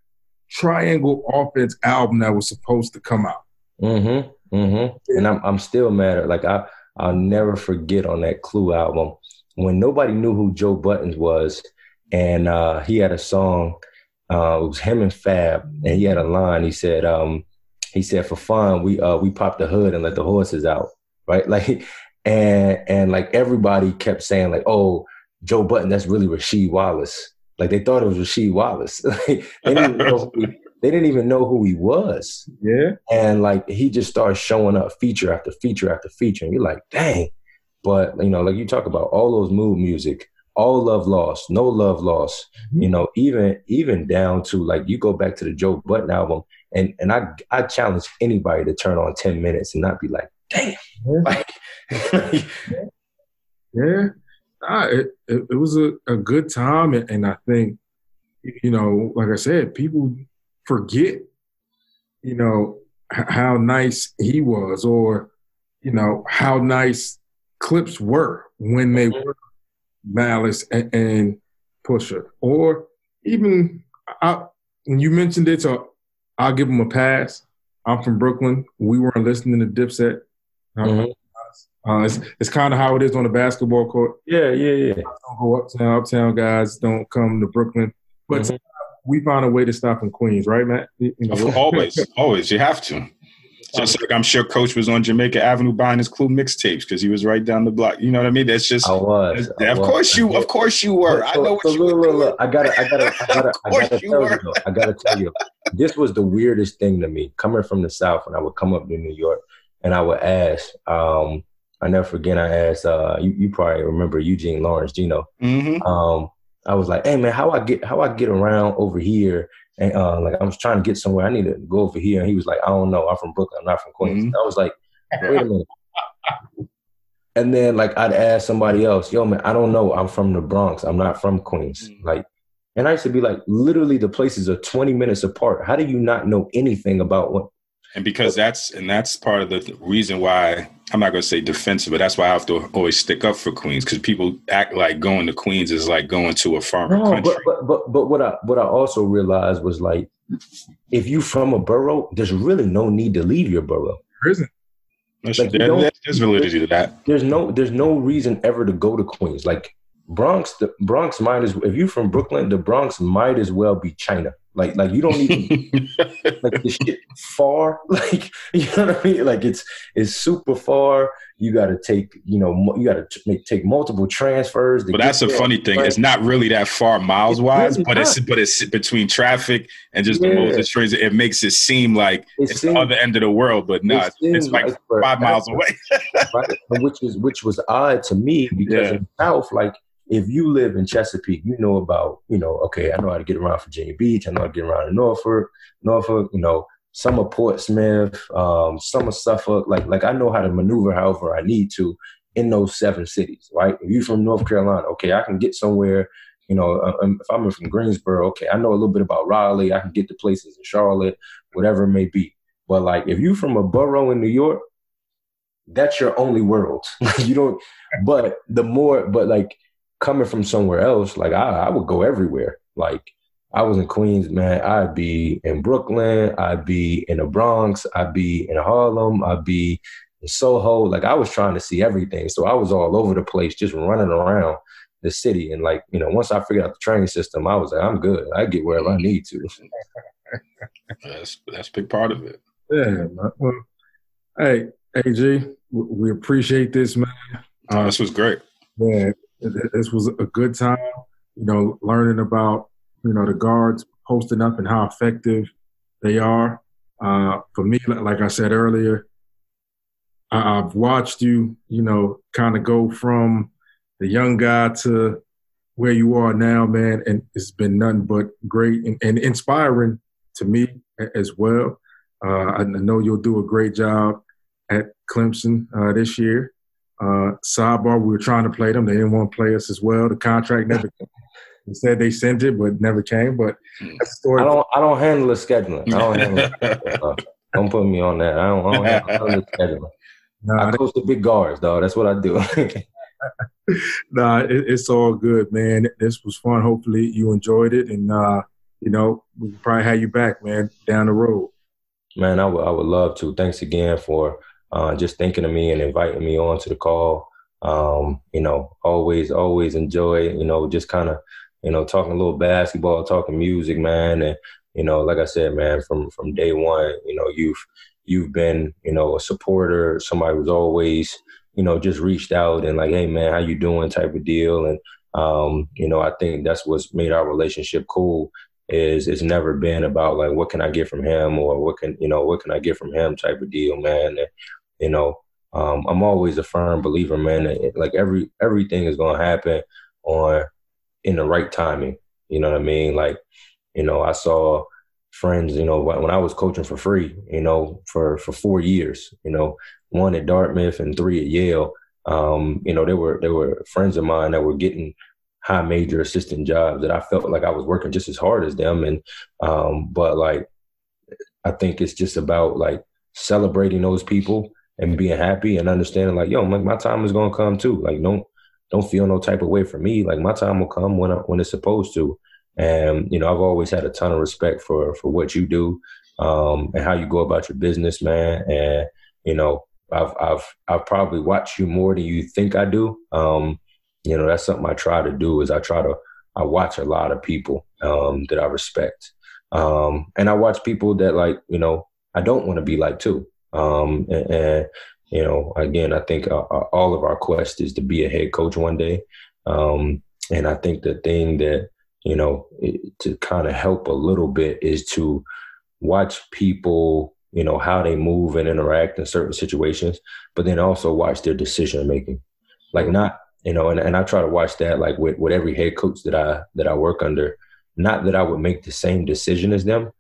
Triangle Offense album that was supposed to come out. Mm-hmm. Mm-hmm. And I'm I'm still mad at like I I'll never forget on that Clue album when nobody knew who Joe Buddens was, and uh, he had a song. Uh, it was him and Fab, and he had a line. He said, um, he said, for fun, we uh, we popped the hood and let the horses out, right? Like, and and like everybody kept saying like, oh, Joe Budden, that's really Rasheed Wallace. Like they thought it was Rasheed Wallace. Like, they didn't even know who he, they didn't even know who he was Yeah. and like he just starts showing up feature after feature after feature and you're like dang but you know like you talk about all those mood music all love lost no love lost Mhm. you know even even down to like you go back to the Joe Budden album and and i i challenge anybody to turn on 10 minutes and not be like damn like, Yeah. Nah, it, it, it was a, a good time. And, and I think, you know, like I said, people forget, you know, h- how nice he was or, you know, how nice Clipse were when they Mhm. were Malice and, and Pusha. Or even, I, when you mentioned it, so I'll give them a pass. I'm from Brooklyn. We weren't listening to Dipset. Mhm. Uh, it's it's kind of how it is on the basketball court. yeah yeah yeah Don't go uptown. Uptown guys don't come to Brooklyn, but Mhm. we found a way to stop in Queens, right, Matt? You you know, always, always. You have to. Just like I'm sure Coach was on Jamaica Avenue buying his Clue mixtapes because he was right down the block. You know what I mean? That's just. i was I of was. course you. Of course you were. I know what so you look, were look, look, I gotta, I gotta, I gotta, I Of course gotta you tell were. you. I gotta tell you, this was the weirdest thing to me. Coming from the South, when I would come up to New York, and I would ask. Um, I never forget. I asked. Uh, you, you probably remember Eugene Lawrence, Gino. Mhm. Um, I was like, hey man, how I get how I get around over here? And uh, like I was trying to get somewhere. I need to go over here. And he was like, I don't know. I'm from Brooklyn. I'm not from Queens. Mm-hmm. I was like, wait a minute. and then like I'd ask somebody else, yo man, I don't know. I'm from the Bronx. I'm not from Queens. Mm-hmm. Like, and I used to be like, literally the places are 20 minutes apart. How do you not know anything about what and because that's and that's part of the reason why I'm not going to say defensive, but that's why I have to always stick up for Queens because people act like going to Queens is like going to a foreign no, country. But, but but but what I what I also realized was like if you from a borough, there's really no need to leave your borough. Prison. Like, there, there's validity to that. There's no there's no reason ever to go to Queens. Like Bronx, the Bronx might as if you're from Brooklyn, the Bronx might as well be China. Like like you don't even like the shit far. Like you know what I mean? Like it's it's super far. You got to take you know you got to take multiple transfers. But that's a there. funny thing. It's not really that far miles it's wise, really but not. it's but it's between traffic and just yeah. the modes of trains. It makes it seem like it it's seems, the other end of the world, but no, it it's like, like five miles away. right? Which is which was odd to me because yeah. in the South, like if you live in Chesapeake, you know about, you know, okay, I know how to get around Virginia Beach. I know how to get around in Norfolk, Norfolk, you know, some of Portsmouth, um, some of Suffolk. Like, like I know how to maneuver however I need to in those seven cities, right? If you're from North Carolina, okay, I can get somewhere, you know, uh, um, if I'm from Greensboro, okay, I know a little bit about Raleigh. I can get to places in Charlotte, whatever it may be. But like, if you're from a borough in New York, that's your only world. you don't, but the more, but like, coming from somewhere else, like I, I would go everywhere. Like I was in Queens, man. I'd be in Brooklyn. I'd be in the Bronx. I'd be in Harlem. I'd be in Soho. Like I was trying to see everything. So I was all over the place, just running around the city. And like, you know, once I figured out the train system, I was like, I'm good. I get wherever I need to. that's that's a big part of it. Yeah. Well, hey, AG, we appreciate this, man. Oh, this was great. Yeah, this was a good time, you know, learning about, you know, the guards posting up and how effective they are. Uh, for me, like I said earlier, I, have watched you, you know, kind of go from the young guy to where you are now, man, and it's been nothing but great and, and inspiring to me as well. Uh, I know you'll do a great job at Clemson uh, this year. Uh, sidebar, we were trying to play them. They didn't want to play us as well. The contract never came. They said they sent it, but never came. But that's the story. I don't. I don't handle the scheduling. I don't handle. Scheduling, don't put me on that. I don't, I don't handle the scheduling. Nah, I coach the big guards, dog. That's what I do. nah, it, it's all good, man. This was fun. Hopefully, you enjoyed it, and uh, you know, we probably have you back, man, down the road. Man, I would. I would love to. Thanks again for uh, just thinking of me and inviting me on to the call. Um, you know, always, always enjoy, you know, just kind of, you know, talking a little basketball, talking music, man. And, you know, like I said, man, from, from day one, you know, you've, you've been, you know, a supporter, somebody who's always, you know, just reached out and like, hey man, how you doing type of deal. And, um, you know, I think that's what's made our relationship cool is it's never been about like what can I get from him or what can you know what can I get from him type of deal, man. And, you know, um, I'm always a firm believer, man. That, like every everything is gonna happen on in the right timing. You know what I mean? Like, you know, I saw friends, you know, when I was coaching for free, you know, for for four years, you know, one at Dartmouth and three at Yale. Um, you know, there were there were friends of mine that were getting high major assistant jobs that I felt like I was working just as hard as them. And um, but like I think it's just about like celebrating those people and being happy and understanding like, yo, like my time is gonna come too. Like don't don't feel no type of way for me. Like my time will come when I, when it's supposed to. And you know, I've always had a ton of respect for for what you do um, and how you go about your business, man. And you know, I've I've I've probably watched you more than you think I do. Um, you know, that's something I try to do is I try to I watch a lot of people um, that I respect. Um, and I watch people that like, you know, I don't want to be like too. Um, and, and, you know, again, I think uh, uh, all of our quest is to be a head coach one day. Um, and I think the thing that, you know, it, to kind of help a little bit is to watch people, you know, how they move and interact in certain situations, but then also watch their decision making. Like not you know, and, and I try to watch that like with, with every head coach that I that I work under. Not that I would make the same decision as them,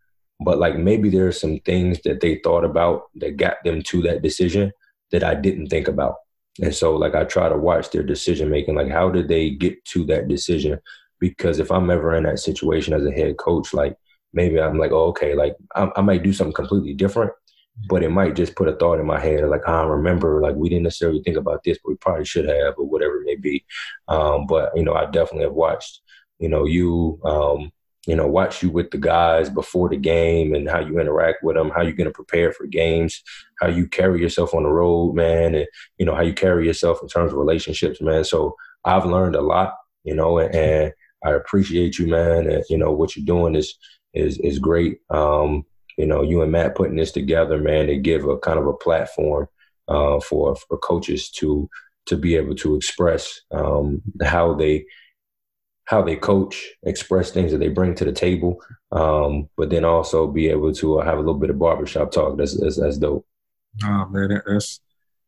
but like maybe there are some things that they thought about that got them to that decision that I didn't think about. And so like I try to watch their decision making, like how did they get to that decision? Because if I'm ever in that situation as a head coach, like maybe I'm like, oh, okay, like I, I might do something completely different, but it might just put a thought in my head, like I remember, like we didn't necessarily think about this, but we probably should have, or whatever it may be. Um, but you know, I definitely have watched, you know, you, um, you know, watch you with the guys before the game and how you interact with them, how you're going to prepare for games, how you carry yourself on the road, man, and you know how you carry yourself in terms of relationships, man. So I've learned a lot, you know, and, and I appreciate you, man. And you know what you're doing is is is great. Um, you know, you and Matt putting this together, man, to give a kind of a platform uh, for for coaches to to be able to express um, how they how they coach, express things that they bring to the table, um, but then also be able to uh, have a little bit of barbershop talk. That's that's, that's dope. Oh man, that, that's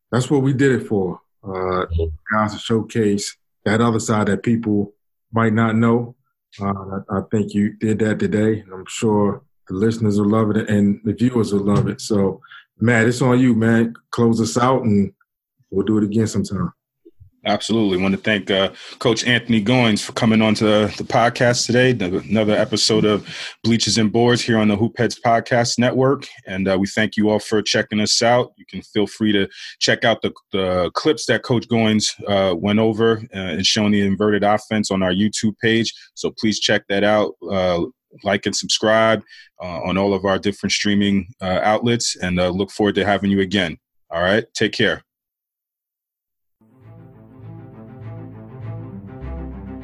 that's what we did it for. Uh, mm-hmm. guys to showcase that other side that people might not know. Uh, I, I, think you did that today, and I'm sure the listeners will love it and the viewers will love it. So, Matt, it's on you, man. Close us out, and we'll do it again sometime. Absolutely. want to thank uh, Coach Anthony Goins for coming on to the podcast today. Another episode of Bleachers and Boards here on the Hoopheads Podcast Network. And uh, we thank you all for checking us out. You can feel free to check out the, the clips that Coach Goins uh, went over uh, and showing the inverted offense on our YouTube page. So please check that out. Uh, like and subscribe uh, on all of our different streaming outlets. And look forward to having you again. All right. Take care.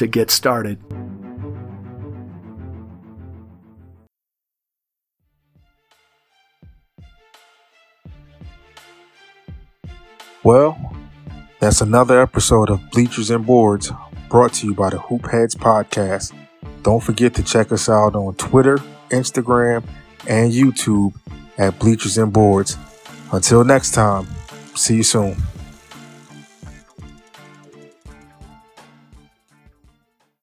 to get started. Well, that's another episode of Bleachers and Boards brought to you by the Hoopheads Podcast. Don't forget to check us out on Twitter, Instagram, and YouTube at Bleachers and Boards. Until next time, see you soon.